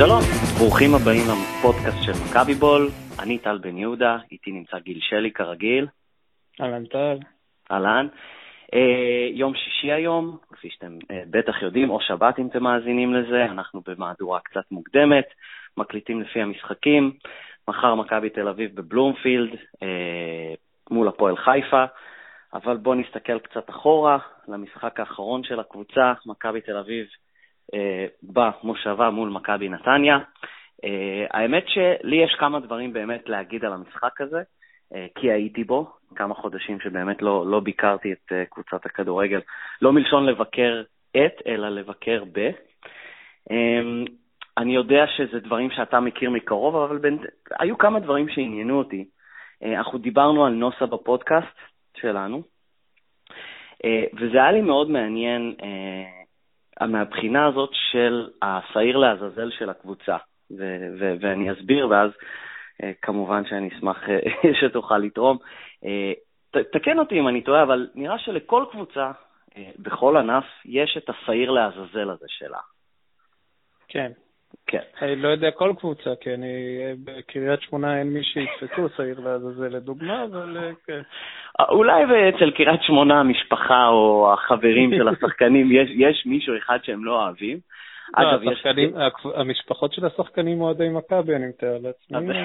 שלום, ברוכים הבאים לפודקאסט של מכבי בול, אני טל בן יהודה, איתי נמצא גיל שלי כרגיל. אהלן טל. אהלן. אה, יום שישי היום, כפי שאתם אה, בטח יודעים, או שבת אם אתם מאזינים לזה, אנחנו במהדורה קצת מוקדמת, מקליטים לפי המשחקים. מחר מכבי תל אביב בבלומפילד אה, מול הפועל חיפה, אבל בואו נסתכל קצת אחורה למשחק האחרון של הקבוצה, מכבי תל אביב במושבה מול מכבי נתניה. אה, האמת שלי יש כמה דברים באמת להגיד על המשחק הזה, אה, כי הייתי בו, כמה חודשים שבאמת לא, לא ביקרתי את קבוצת הכדורגל, לא מלשון לבקר את, אלא לבקר ב. אני יודע שזה דברים שאתה מכיר מקרוב, אבל בין... היו כמה דברים שעניינו אותי. אנחנו דיברנו על נוסה בפודקאסט שלנו, וזה היה לי מאוד מעניין מהבחינה הזאת של השעיר לעזאזל של הקבוצה. ו- ו- ואני אסביר, ואז אה, כמובן שאני אשמח אה, שתוכל לתרום. אה, ת- תקן אותי אם אני טועה, אבל נראה שלכל קבוצה, בכל ענף, יש את השעיר לעזאזל הזה שלה. כן. כן. אני לא יודע כל קבוצה, כי אני, בקריית שמונה אין מי שיתפסו שעיר לעזאזל לדוגמה, אבל כן. אולי אצל קריית שמונה המשפחה או החברים של השחקנים יש, יש מישהו אחד שהם לא אוהבים. לא, אגב, יש... המשפחות של השחקנים אוהדי מכבי, אני מתאר לעצמי,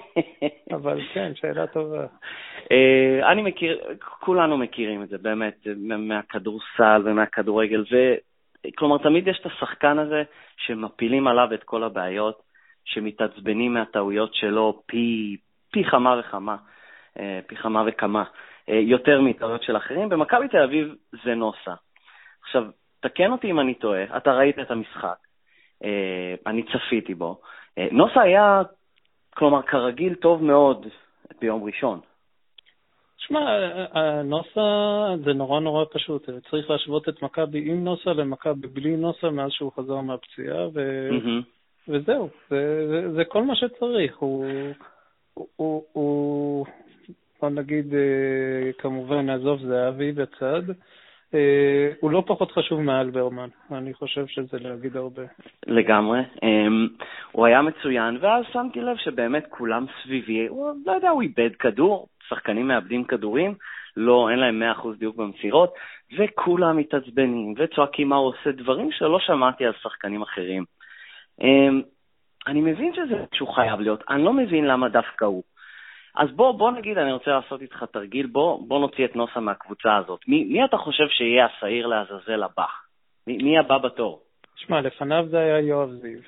אבל כן, שאלה טובה. אה, אני מכיר, כולנו מכירים את זה, באמת, מהכדורסל ומהכדורגל. כלומר, תמיד יש את השחקן הזה שמפילים עליו את כל הבעיות, שמתעצבנים מהטעויות שלו פי, פי כמה וכמה. אה, פי כמה וכמה, אה, יותר מטעויות של אחרים. במכבי תל אביב זה נוסה. עכשיו, תקן אותי אם אני טועה, אתה ראית את המשחק, אה, אני צפיתי בו. נוסה היה, כלומר, כרגיל טוב מאוד ביום ראשון. שמע, נוסה זה נורא נורא פשוט. צריך להשוות את מכבי עם נוסה למכבי בלי נוסה מאז שהוא חזר מהפציעה, ו... mm-hmm. וזהו, זה, זה, זה כל מה שצריך. הוא, הוא, הוא, בוא נגיד, אה, כמובן, נעזוב זהבי בצד. אה, הוא לא פחות חשוב מאלברמן, אני חושב שזה להגיד הרבה. לגמרי. אמ, הוא היה מצוין, ואז שמתי לב שבאמת כולם סביבי, הוא, לא יודע, הוא איבד כדור, שחקנים מאבדים כדורים, לא, אין להם 100% דיוק במסירות, וכולם מתעצבנים וצועקים מה הוא עושה, דברים שלא שמעתי על שחקנים אחרים. אמ, אני מבין שזה שהוא חייב להיות, אני לא מבין למה דווקא הוא. אז בוא, בוא נגיד, אני רוצה לעשות איתך תרגיל, בוא, בוא נוציא את נוסה מהקבוצה הזאת. מי, מי אתה חושב שיהיה השעיר לעזאזל הבא? מי, מי הבא בתור? שמע, לפניו זה היה יואב זיו.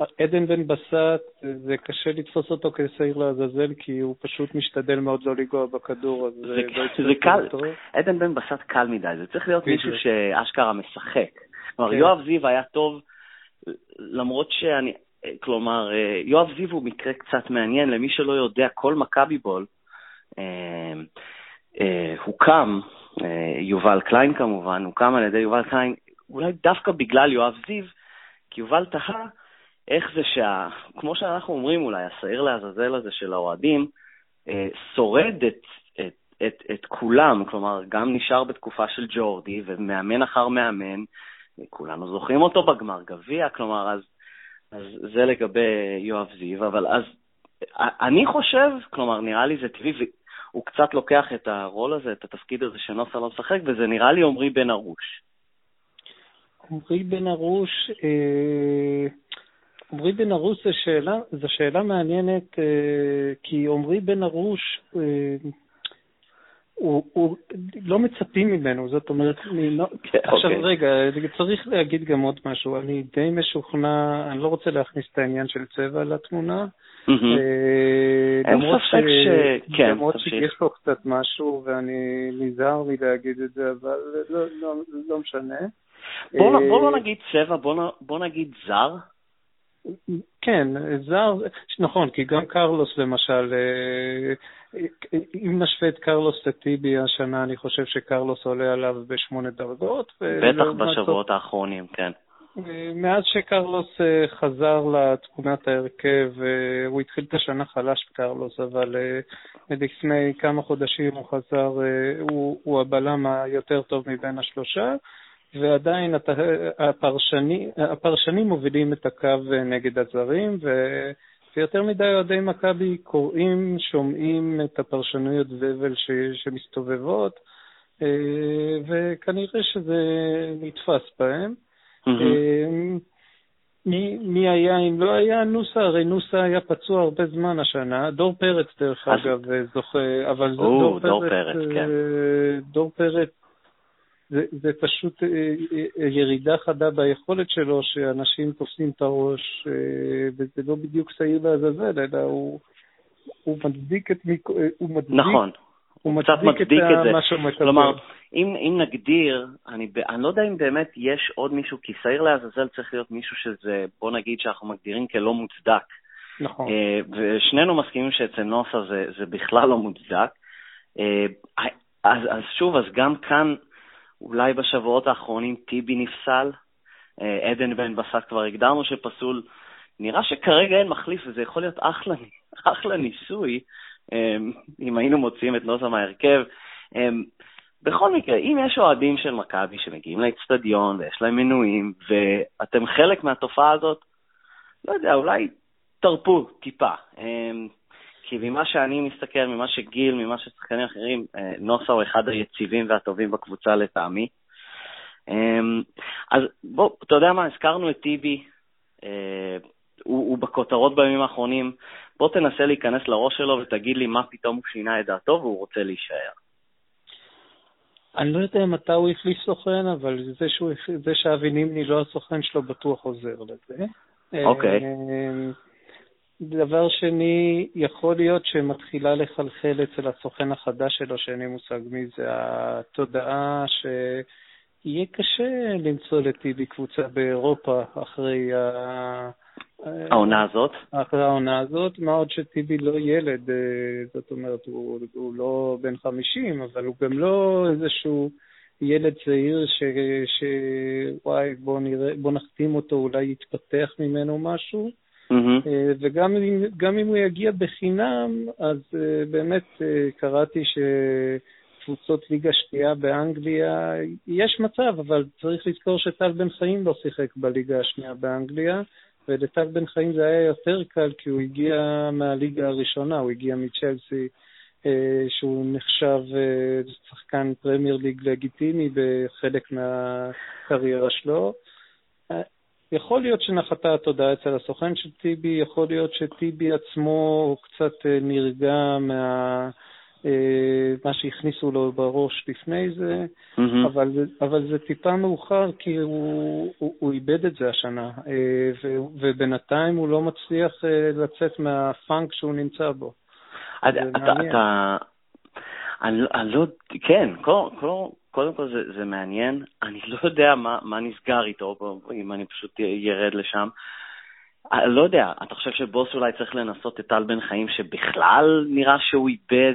עדן בן בסט, זה קשה לתפוס אותו כשעיר לעזאזל, כי הוא פשוט משתדל מאוד לא לנגוע בכדור, אז זה, זה, זה קל, עדן בן בסט קל מדי, זה צריך להיות מישהו שאשכרה משחק. כלומר, כן. יואב זיו היה טוב, למרות שאני, כלומר, אה, יואב זיו הוא מקרה קצת מעניין, למי שלא יודע, כל מכבי בול אה, אה, הוקם, יובל קליין כמובן, הוקם על ידי יובל קליין, אולי דווקא בגלל יואב זיו, כי יובל תהה איך זה שה... כמו שאנחנו אומרים אולי, השעיר לעזאזל הזה של האוהדים, שורד את, את, את, את כולם, כלומר, גם נשאר בתקופה של ג'ורדי, ומאמן אחר מאמן, כולנו זוכרים אותו בגמר גביע, כלומר, אז אז זה לגבי יואב זיו, אבל אז אני חושב, כלומר, נראה לי זה טבעי, הוא קצת לוקח את הרול הזה, את התפקיד הזה שנוסה לא משחק, וזה נראה לי עמרי בן ארוש. עמרי בן ארוש, אה, עמרי בן ארוש זו שאלה, זו שאלה מעניינת, אה, כי עמרי בן ארוש, אה, הוא, הוא, לא מצפים ממנו, זאת אומרת, אני לא... Okay, כן, עכשיו okay. אוקיי. רגע, צריך להגיד גם עוד משהו, אני די משוכנע, אני לא רוצה להכניס את העניין של צבע לתמונה. Mm-hmm. אין ספק ש... כן, למרות שיש פה קצת משהו, ואני נזהר מלהגיד את זה, אבל לא, לא, לא משנה. בוא, אה, בוא לא נגיד צבע, בוא, בוא נגיד זר. כן, זר, נכון, כי גם קרלוס למשל, אה, אם נשווה את קרלוס לטיבי השנה, אני חושב שקרלוס עולה עליו בשמונה דרגות. בטח בשבועות האחרונים, כן. מאז שקרלוס אה, חזר לתמונת ההרכב, אה, הוא התחיל את השנה חלש קרלוס, אבל אה, לפני כמה חודשים הוא חזר, הוא, הוא הבלם היותר טוב מבין השלושה, ועדיין הפרשני, הפרשנים מובילים את הקו נגד הזרים, ו... ויותר מדי אוהדי מכבי קוראים, שומעים את הפרשנויות זבל ש... שמסתובבות, אה, וכנראה שזה נתפס בהם. Mm-hmm. מי, מי היה, אם לא היה נוסה, הרי נוסה היה פצוע הרבה זמן השנה, דור פרץ דרך אגב זוכה, אבל או, דור, דור פרץ, פרץ כן. דור פרץ זה, זה פשוט ירידה חדה ביכולת שלו, שאנשים תופסים את הראש, וזה לא בדיוק שעיר לעזאזל, אלא הוא, הוא מצדיק את... הוא מצדיק, נכון. הוא מצדיק, מצדיק את, את זה. מה שהוא מקבל. כלומר, אם, אם נגדיר, אני, אני לא יודע אם באמת יש עוד מישהו, כי שעיר לעזאזל צריך להיות מישהו שזה, בוא נגיד שאנחנו מגדירים כלא מוצדק. נכון. ושנינו מסכימים שאצל נוסה זה, זה בכלל לא מוצדק. אז, אז שוב, אז גם כאן, אולי בשבועות האחרונים טיבי נפסל, עדן בן בסט כבר הגדרנו שפסול. נראה שכרגע אין מחליף, וזה יכול להיות אחלה, אחלה ניסוי, אמ, אם היינו מוציאים את נוסה מההרכב. אמ, בכל מקרה, אם יש אוהדים של מכבי שמגיעים לאצטדיון ויש להם מנויים, ואתם חלק מהתופעה הזאת, לא יודע, אולי תרפו טיפה. אמ, כי ממה שאני מסתכל, ממה שגיל, ממה ששחקנים אחרים, אה, נוסה הוא אחד היציבים והטובים בקבוצה לטעמי. אז בוא, אתה יודע מה, הזכרנו את טיבי, אה, הוא, הוא בכותרות בימים האחרונים, בוא תנסה להיכנס לראש שלו ותגיד לי מה פתאום הוא שינה את דעתו והוא רוצה להישאר. אני לא יודע מתי הוא החליף סוכן, אבל זה, שהוא, זה שאבי נימני לא הסוכן שלו בטוח עוזר לזה. אוקיי. Okay. דבר שני, יכול להיות שמתחילה לחלחל אצל הסוכן החדש שלו, שאין לי מושג מי זה, התודעה שיהיה קשה למצוא לטיבי קבוצה באירופה אחרי ה... העונה הזאת? אחרי העונה הזאת, מה עוד שטיבי לא ילד, אה, זאת אומרת, הוא, הוא לא בן 50, אבל הוא גם לא איזשהו ילד צעיר ש... ש... וואי, בוא, נראה, בוא נחתים אותו, אולי יתפתח ממנו משהו. Mm-hmm. וגם אם, אם הוא יגיע בחינם, אז אה, באמת קראתי שקבוצות ליגה שנייה באנגליה, יש מצב, אבל צריך לזכור שטל בן חיים לא שיחק בליגה השנייה באנגליה. ולטל בן חיים זה היה יותר קל כי הוא הגיע מהליגה הראשונה, הוא הגיע מצ'לסי, אה, שהוא נחשב אה, שחקן פרמייר ליג לגיטימי בחלק מהקריירה שלו. אה, יכול להיות שנחתה התודעה אצל הסוכן של טיבי, יכול להיות שטיבי עצמו קצת נרגע מה... אה, מה שהכניסו לו בראש לפני זה, mm-hmm. אבל, אבל זה טיפה מאוחר כי הוא, הוא, הוא איבד את זה השנה, אה, ו, ובינתיים הוא לא מצליח אה, לצאת מהפאנק שהוא נמצא בו. אתה, אתה, אני, אני לא, כן, קודם, קודם כל זה, זה מעניין, אני לא יודע מה, מה נסגר איתו, אם אני פשוט ירד לשם. אני לא יודע, אתה חושב שבוס אולי צריך לנסות את טל בן חיים, שבכלל נראה שהוא איבד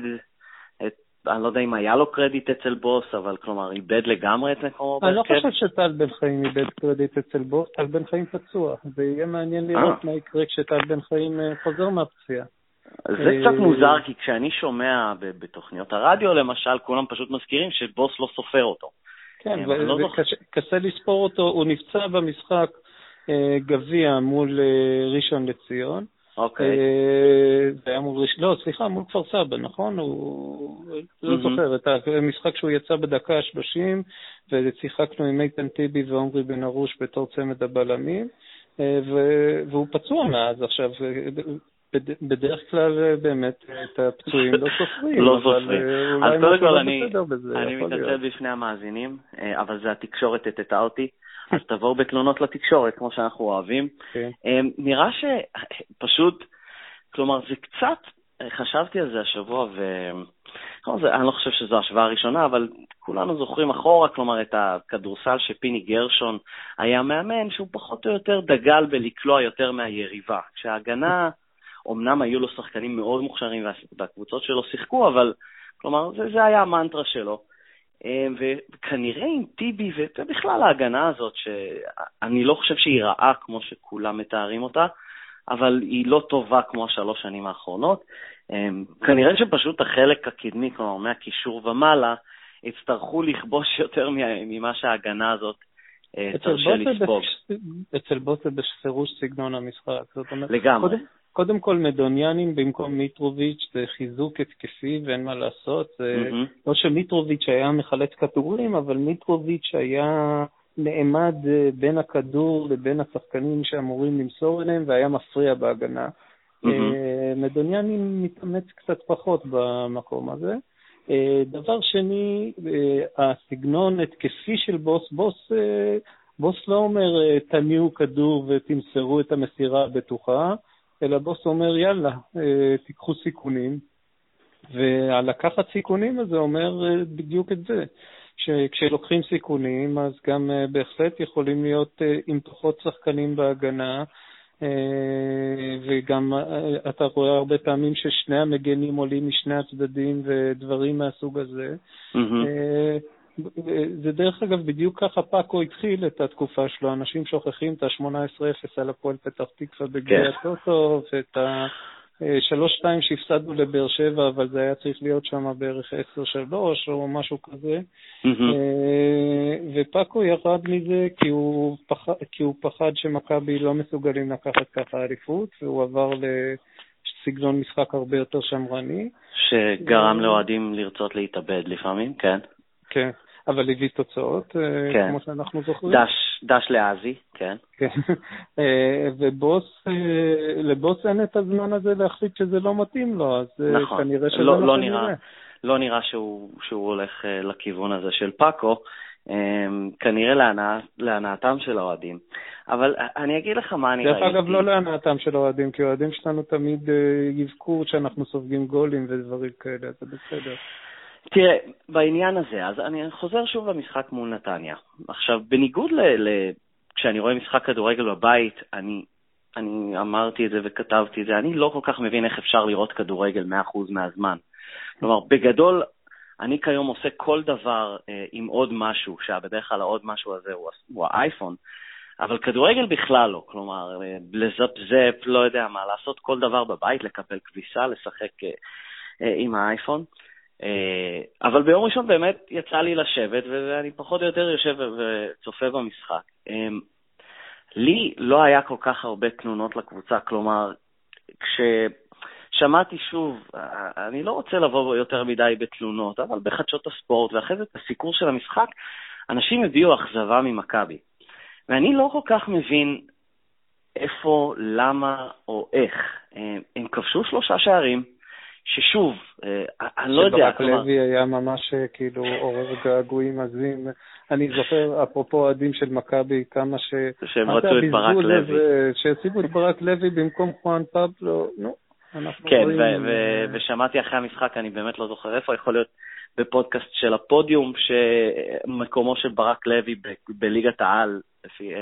אני לא יודע אם היה לו קרדיט אצל בוס, אבל כלומר, איבד לגמרי את מקומו בהרכב? אני לא חושב שטל בן חיים איבד קרדיט אצל בוס, טל בן חיים פצוע. זה יהיה מעניין לראות אה. מה יקרה כשטל בן חיים אה, חוזר מהפציעה. זה קצת מוזר, כי כשאני שומע בתוכניות הרדיו, למשל, כולם פשוט מזכירים שבוס לא סופר אותו. כן, וקשה לא לספור אותו. הוא נפצע במשחק גביע מול ראשון לציון. אוקיי. אה, זה היה מול, לא, סליחה, מול כפר סבא, נכון? הוא, לא זוכר, את המשחק שהוא יצא בדקה ה-30, ושיחקנו עם איתן טיבי ועומרי בן ארוש בתור צמד הבלמים, אה, והוא פצוע מאז עכשיו. בדרך כלל באמת את הפצועים לא סופרים. לא סופרים. אז קודם כל אני מתנצל בפני המאזינים, אה, אבל זה התקשורת הטטה אותי. אז תבואו בתלונות לתקשורת, כמו שאנחנו אוהבים. כן. נראה שפשוט, כלומר, זה קצת, חשבתי על זה השבוע, ו... אני לא חושב שזו השוואה הראשונה, אבל כולנו זוכרים אחורה, כלומר, את הכדורסל שפיני גרשון היה מאמן, שהוא פחות או יותר דגל בלקלוע יותר מהיריבה. כשההגנה, אמנם היו לו שחקנים מאוד מוכשרים והקבוצות שלו שיחקו, אבל, כלומר, זה, זה היה המנטרה שלו. אמ, וכנראה עם טיבי, ובכלל ההגנה הזאת, שאני לא חושב שהיא רעה כמו שכולם מתארים אותה, אבל היא לא טובה כמו השלוש שנים האחרונות. אמ, כנראה שפשוט החלק הקדמי, כלומר מהקישור ומעלה, יצטרכו לכבוש יותר ממה שההגנה הזאת תרשה לספוג. אצל בוס זה בפירוש סגנון המשחק. זאת אומרת, לגמרי. קודם, קודם כל מדוניאנים במקום מיטרוביץ' זה חיזוק התקפי ואין מה לעשות. זה mm-hmm. לא שמיטרוביץ' היה מחלץ כדורים, אבל מיטרוביץ' היה נעמד אה, בין הכדור לבין השחקנים שאמורים למסור אליהם והיה מפריע בהגנה. Mm-hmm. מדוניאנים מתאמץ קצת פחות במקום הזה. אה, דבר שני, הסגנון התקפי של בוס, בוס, בוס לא אומר תניעו כדור ותמסרו את המסירה הבטוחה, אלא בוס אומר, יאללה, אה, תיקחו סיכונים. והלקחת סיכונים הזה אומר אה, בדיוק את זה, שכשלוקחים סיכונים, אז גם אה, בהחלט יכולים להיות עם פחות שחקנים בהגנה, וגם אתה רואה הרבה פעמים ששני המגנים עולים משני הצדדים ודברים מהסוג הזה. Mm-hmm. זה דרך אגב, בדיוק ככה פאקו התחיל את התקופה שלו, אנשים שוכחים את ה-18-0 על הפועל פתח תקווה בגביע כן. הטוטו, ואת ה-3-2 שהפסדנו לבאר שבע, אבל זה היה צריך להיות שם בערך 10-3 או משהו כזה. אה, ופאקו ירד מזה כי הוא כי הוא פחד שמכבי לא מסוגלים לקחת ככה אליפות, והוא עבר לסגנון משחק הרבה יותר שמרני. שגרם לאוהדים לרצות להתאבד לפעמים, כן. כן. אבל הביא תוצאות, אה, כן. כמו שאנחנו זוכרים. דש, דש לעזי, כן. כן. אה, ובוס, אה, לבוס אין את הזמן הזה להחליט שזה לא מתאים לו, אז נכון. כנראה שזה לא, לא נראה. לא נראה שהוא, שהוא הולך לכיוון הזה של פאקו, כנראה להנא, להנאתם של האוהדים. אבל אני אגיד לך מה אני ראיתי. דרך אגב, לא להנאתם של האוהדים, כי האוהדים שלנו תמיד יבכו שאנחנו סופגים גולים ודברים כאלה, זה בסדר. תראה, בעניין הזה, אז אני חוזר שוב למשחק מול נתניה. עכשיו, בניגוד ל... ל כשאני רואה משחק כדורגל בבית, אני, אני אמרתי את זה וכתבתי את זה, אני לא כל כך מבין איך אפשר לראות כדורגל 100% מהזמן. כלומר, בגדול, אני כיום עושה כל דבר אה, עם עוד משהו, שבדרך כלל העוד משהו הזה הוא, הוא האייפון, אבל כדורגל בכלל לא. כלומר, אה, לזפזפ, לא יודע מה, לעשות כל דבר בבית, לקבל כביסה, לשחק אה, אה, עם האייפון. אה, אבל ביום ראשון באמת יצא לי לשבת, ואני פחות או יותר יושב וצופה במשחק. אה, לי לא היה כל כך הרבה תלונות לקבוצה, כלומר, כששמעתי שוב, אני לא רוצה לבוא יותר מדי בתלונות, אבל בחדשות הספורט, ואחרי זה את הסיקור של המשחק, אנשים הביעו אכזבה ממכבי. ואני לא כל כך מבין איפה, למה או איך. אה, הם כבשו שלושה שערים, ששוב, אה, אני לא יודע, שברק לוי היה ממש אה, כאילו עורר געגועים עזים. אני זוכר, אפרופו אוהדים של מכבי, כמה ש... שהם רצו את ברק לוי. שהשיגו את ברק לוי במקום חואן פבלו, נו, אנחנו כן, רואים... כן, ושמעתי אחרי המשחק, אני באמת לא זוכר איפה, יכול להיות בפודקאסט של הפודיום, שמקומו של ברק לוי בליגת העל, לפי...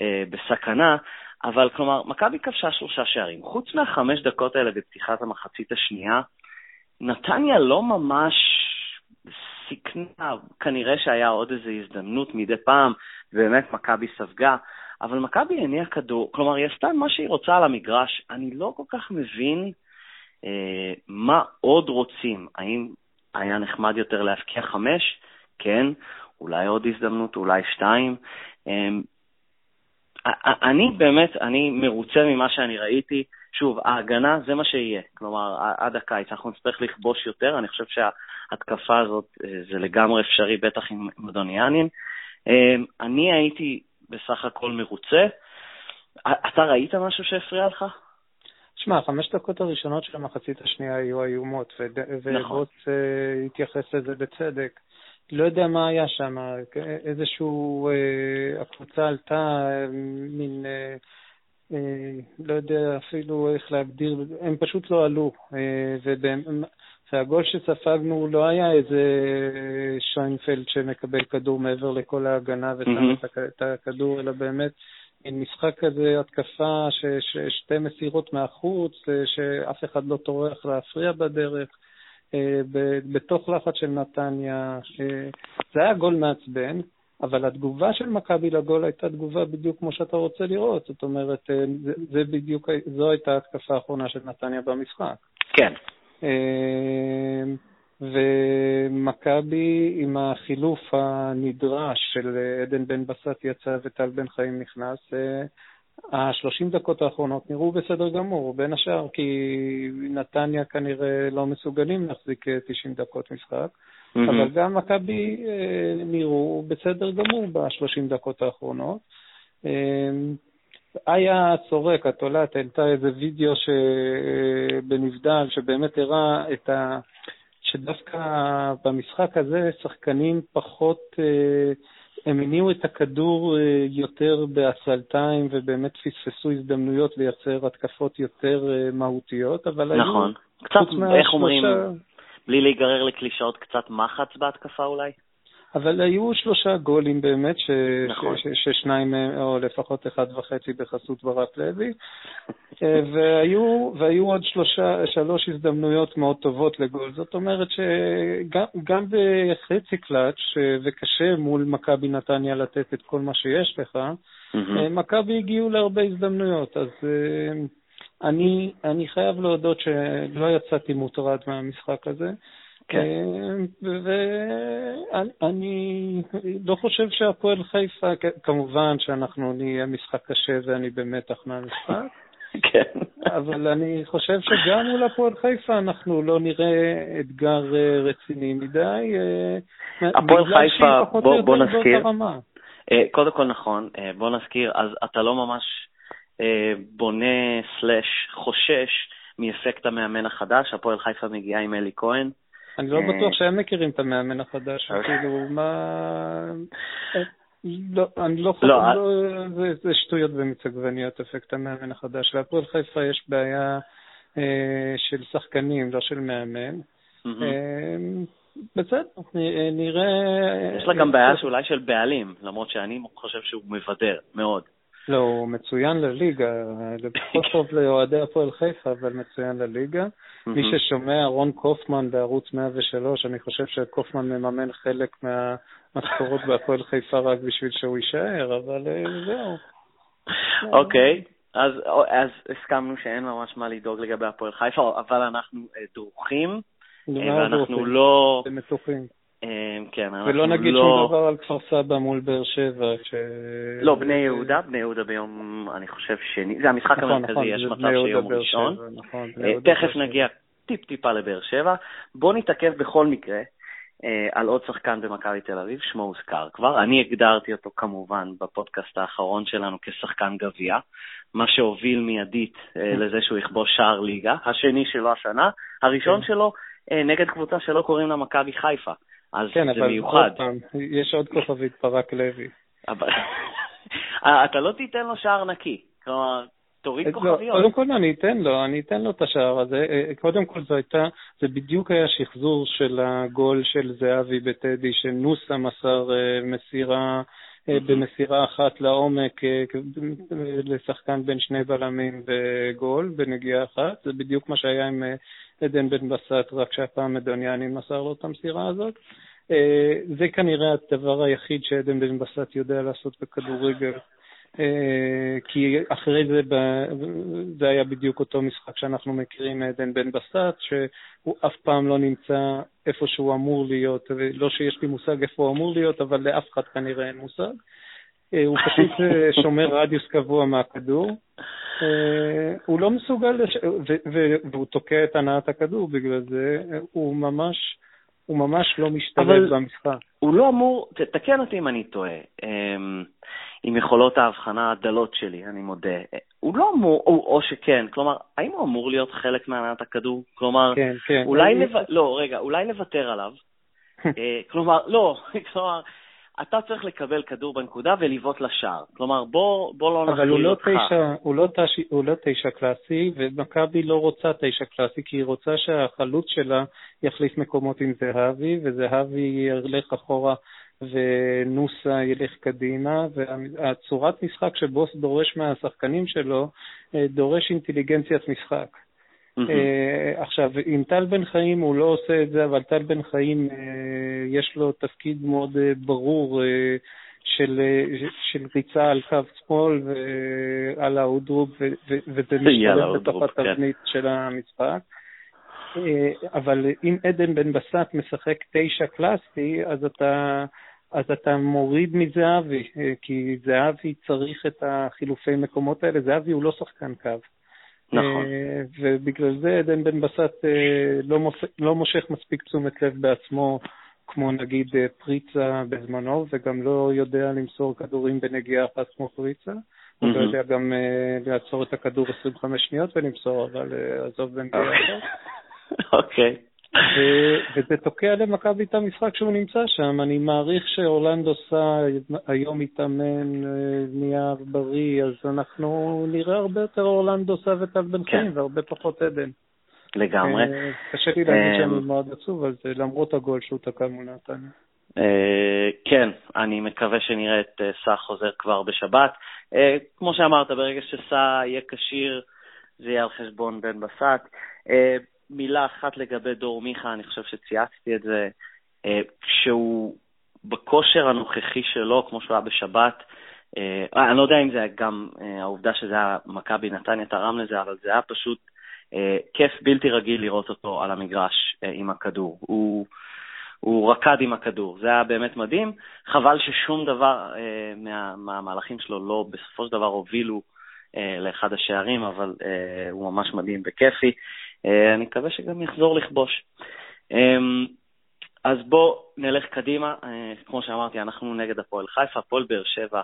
אה, בסכנה, אבל כלומר, מכבי כבשה שלושה שערים. חוץ מהחמש דקות האלה בפתיחת המחצית השנייה, נתניה לא ממש סיכנה, כנראה שהיה עוד איזו הזדמנות מדי פעם, ובאמת מכבי ספגה, אבל מכבי הניעה כדור, כלומר, היא עשתה מה שהיא רוצה על המגרש. אני לא כל כך מבין אה, מה עוד רוצים. האם היה נחמד יותר להבקיע חמש? כן. אולי עוד הזדמנות, אולי שתיים. אה, אני באמת, אני מרוצה ממה שאני ראיתי. שוב, ההגנה זה מה שיהיה. כלומר, עד הקיץ אנחנו נצטרך לכבוש יותר. אני חושב שההתקפה הזאת אה, זה לגמרי אפשרי, בטח עם מדוניאנין. אה, אני הייתי בסך הכל מרוצה. אתה ראית משהו שהפריע לך? שמע, החמש דקות הראשונות של המחצית השנייה היו איומות, ובוץ נכון. התייחס לזה בצדק. לא יודע מה היה שם, איזשהו, אה, הקבוצה עלתה אה, מין, אה, אה, לא יודע אפילו איך להגדיר, הם פשוט לא עלו. אה, והגול שספגנו לא היה איזה שיינפלד שמקבל כדור מעבר לכל ההגנה ושם mm-hmm. את הכדור, אלא באמת מין משחק כזה, התקפה, ש, ש, שתי מסירות מהחוץ, אה, שאף אחד לא טורח להפריע בדרך. אה, בתוך לחץ של נתניה. אה, זה היה גול מעצבן, אבל התגובה של מכבי לגול הייתה תגובה בדיוק כמו שאתה רוצה לראות. זאת אומרת, אה, זה, זה בדיוק, זו הייתה ההתקפה האחרונה של נתניה במשחק. כן. מכבי עם החילוף הנדרש של עדן בן בסט יצא וטל בן חיים נכנס, השלושים דקות האחרונות נראו בסדר גמור, בין השאר כי נתניה כנראה לא מסוגלים להחזיק 90 דקות משחק, mm-hmm. אבל גם מכבי נראו בסדר גמור בשלושים דקות האחרונות. איה צורק, התולעת, העלתה איזה וידאו בנבדל, שבאמת הראה את ה... שדווקא במשחק הזה שחקנים פחות, אה, הם הניעו את הכדור אה, יותר בעצלתיים ובאמת פספסו הזדמנויות לייצר התקפות יותר אה, מהותיות, אבל נכון. היו... קצת, איך אומרים, בלי להיגרר לקלישאות, קצת מחץ בהתקפה אולי? אבל היו שלושה גולים באמת, ש... נכון. ש... ש... ששניים, או לפחות אחד וחצי בחסות ברק לוי, אה, והיו, והיו עוד שלושה, שלוש הזדמנויות מאוד טובות לגול. זאת אומרת שגם בחצי קלאץ', וקשה מול מכבי נתניה לתת את כל מה שיש לך, mm-hmm. מכבי הגיעו להרבה הזדמנויות, אז... אה, אני, אני חייב להודות שלא יצאתי מוטרד מהמשחק הזה. כן. ואני לא חושב שהפועל חיפה, כמובן שאנחנו נהיה משחק קשה ואני במתח מהמשחק, כן. אבל אני חושב שגם מול הפועל חיפה אנחנו לא נראה אתגר אה, רציני מדי. אה, הפועל חיפה, בוא, בוא נזכיר. אה, קודם כל נכון, בוא נזכיר, אז אתה לא ממש בונה סלאש חושש מאפקט המאמן החדש, הפועל חיפה מגיעה עם אלי כהן. אני לא בטוח שהם מכירים את המאמן החדש, אוקיי. כאילו, מה... לא, אני לא חושב, לא, לא, זה, זה שטויות ומצגבניות, אפקט המאמן החדש. להפועל חיפה יש בעיה אה, של שחקנים, לא של מאמן. אה, בסדר, נראה... יש לה גם בעיה שאולי של בעלים, למרות שאני חושב שהוא מבדר מאוד. לא, הוא מצוין לליגה, זה פחות טוב לאוהדי הפועל חיפה, אבל מצוין לליגה. מי ששומע, רון קופמן בערוץ 103, אני חושב שקופמן מממן חלק מהמשכורות בהפועל חיפה רק בשביל שהוא יישאר, אבל אה, זהו. אוקיי, אז, אז הסכמנו שאין ממש מה לדאוג לגבי הפועל חיפה, אבל אנחנו אה, דרוכים, ואנחנו לא... אתם מתוחים. אמ, כן, אנחנו לא... ולא נגיד שום דבר על כפר סבא מול באר שבע, ש... לא, בני יהודה, בני יהודה ביום, אני חושב, שני, זה המשחק נכון, המרכזי, נכון, יש מצב שיום ראשון. נכון, אה, תכף נגיע טיפ-טיפה לבאר שבע. בואו נתעכב בכל מקרה אה, על עוד שחקן במכבי תל אביב, שמו הוזכר כבר. אני הגדרתי אותו כמובן בפודקאסט האחרון שלנו כשחקן גביע, מה שהוביל מיידית אה, לזה שהוא יכבוש שער ליגה, השני שלו השנה, הראשון כן. שלו נגד קבוצה שלא קוראים לה מכבי חיפה. אז כן, זה מיוחד. כן, אבל יש עוד כוכבית, ברק לוי. אתה לא תיתן לו שער נקי. כלומר, תוריד לא, כוכביות. קודם כל אני אתן לו, אני אתן לו את השער הזה. אה, קודם כל זה הייתה, זה בדיוק היה שחזור של הגול של זהבי בטדי, שנוסה מסר אה, מסירה, אה, במסירה אחת לעומק לשחקן בין שני בלמים וגול, בנגיעה אחת. זה בדיוק מה שהיה עם עדן בן בסט, רק שהפעם מדוניאנין מסר לו את המסירה הזאת. אה, זה כנראה הדבר היחיד שעדן בן בסט יודע לעשות בכדורגל. אה, כי אחרי זה, זה היה בדיוק אותו משחק שאנחנו מכירים מעדן בן בסט, שהוא אף פעם לא נמצא איפה שהוא אמור להיות, לא שיש לי מושג איפה הוא אמור להיות, אבל לאף אחד כנראה אין מושג. אה, הוא פשוט שומר רדיוס קבוע מהכדור. הוא לא מסוגל, לש... והוא תוקע את הנעת הכדור בגלל זה, הוא ממש... הוא ממש לא משתלב במשחק. הוא לא אמור, תקן אותי אם אני טועה, אמ, עם יכולות ההבחנה הדלות שלי, אני מודה. הוא לא אמור, או, או שכן, כלומר, האם הוא אמור להיות חלק מהנעת הכדור? כלומר, כן, כן. אולי, לב... לא, רגע, אולי לוותר עליו. אה, כלומר, לא, כלומר, אתה צריך לקבל כדור בנקודה ולבעוט לשער. כלומר, בוא, בוא לא נכליל אותך. אבל הוא לא, תשע, הוא, לא תש, הוא לא תשע קלאסי, ומכבי לא רוצה תשע קלאסי, כי היא רוצה שהחלוץ שלה יחליף מקומות עם זהבי, וזהבי ילך אחורה ונוסה ילך קדימה, והצורת משחק שבוס דורש מהשחקנים שלו, אה, דורש אינטליגנציית משחק. Uh, עכשיו, עם טל בן חיים הוא לא עושה את זה, אבל טל בן חיים, uh, יש לו תפקיד מאוד uh, ברור של, של ריצה על קו שמאל ועל ה overlap, וזה משתלב בתוך. התבנית כן. של המשחק. אבל אם עדן בן בסט משחק תשע קלאסי, אז אתה, אז אתה מוריד מזהבי, כי זהבי צריך את החילופי מקומות האלה, זהבי הוא לא שחקן קו. נכון. ובגלל זה עדן בן בסט לא, מוש, לא מושך מספיק תשומת לב בעצמו כמו נגיד אה, פריצה בזמנו, וגם לא יודע למסור כדורים בנגיעה אחת כמו פריצה. הוא לא יודע גם לעצור את הכדור 25 שניות ולמסור, אבל עזוב בנגיעה. אחת. אוקיי. וזה תוקע למכבי את המשחק שהוא נמצא שם. אני מעריך שאורלנדו סא היום מתאמן, נהיה בריא, אז אנחנו נראה הרבה יותר אורלנדו סא וטל בן חיים כן. והרבה פחות עדן. לגמרי. אה, קשה לי להגיד שאני אה, מאוד עצוב על זה, למרות הגול שהוא תקע מול נתניה. אה, כן, אני מקווה שנראה את סע חוזר כבר בשבת. כמו שאמרת, ברגע שסע יהיה כשיר, זה יהיה על חשבון בן בסט. מילה אחת לגבי דור מיכה, אני חושב שצייצתי את זה, כשהוא בכושר הנוכחי שלו, כמו שהוא היה בשבת, אני לא יודע אם זה גם העובדה שזה היה מכבי נתניה תרם לזה, אבל זה היה פשוט אה, כיף בלתי רגיל לראות אותו על המגרש אה, עם הכדור. הוא, הוא רקד עם הכדור, זה היה באמת מדהים. חבל ששום דבר אה, מה, מהמהלכים שלו לא בסופו של דבר הובילו לאחד השערים, אבל הוא ממש מדהים וכיפי. אני מקווה שגם יחזור לכבוש. אז בואו נלך קדימה. כמו שאמרתי, אנחנו נגד הפועל חיפה, הפועל באר שבע.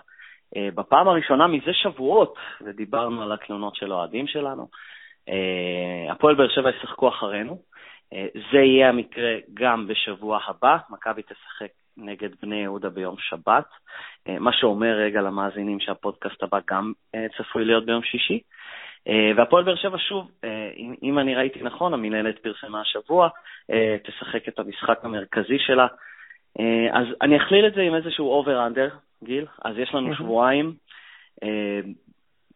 בפעם הראשונה מזה שבועות, ודיברנו על התלונות של אוהדים שלנו, אה, הפועל באר שבע ישחקו אחרינו. אה, זה יהיה המקרה גם בשבוע הבא, מכבי תשחק נגד בני יהודה ביום שבת, אה, מה שאומר רגע למאזינים שהפודקאסט הבא גם צפוי להיות ביום שישי. והפועל באר שבע, שוב, אם אני ראיתי נכון, המנהלת פרסמה השבוע, תשחק את המשחק המרכזי שלה. אז אני אכליל את זה עם איזשהו over-under, גיל. אז יש לנו שבועיים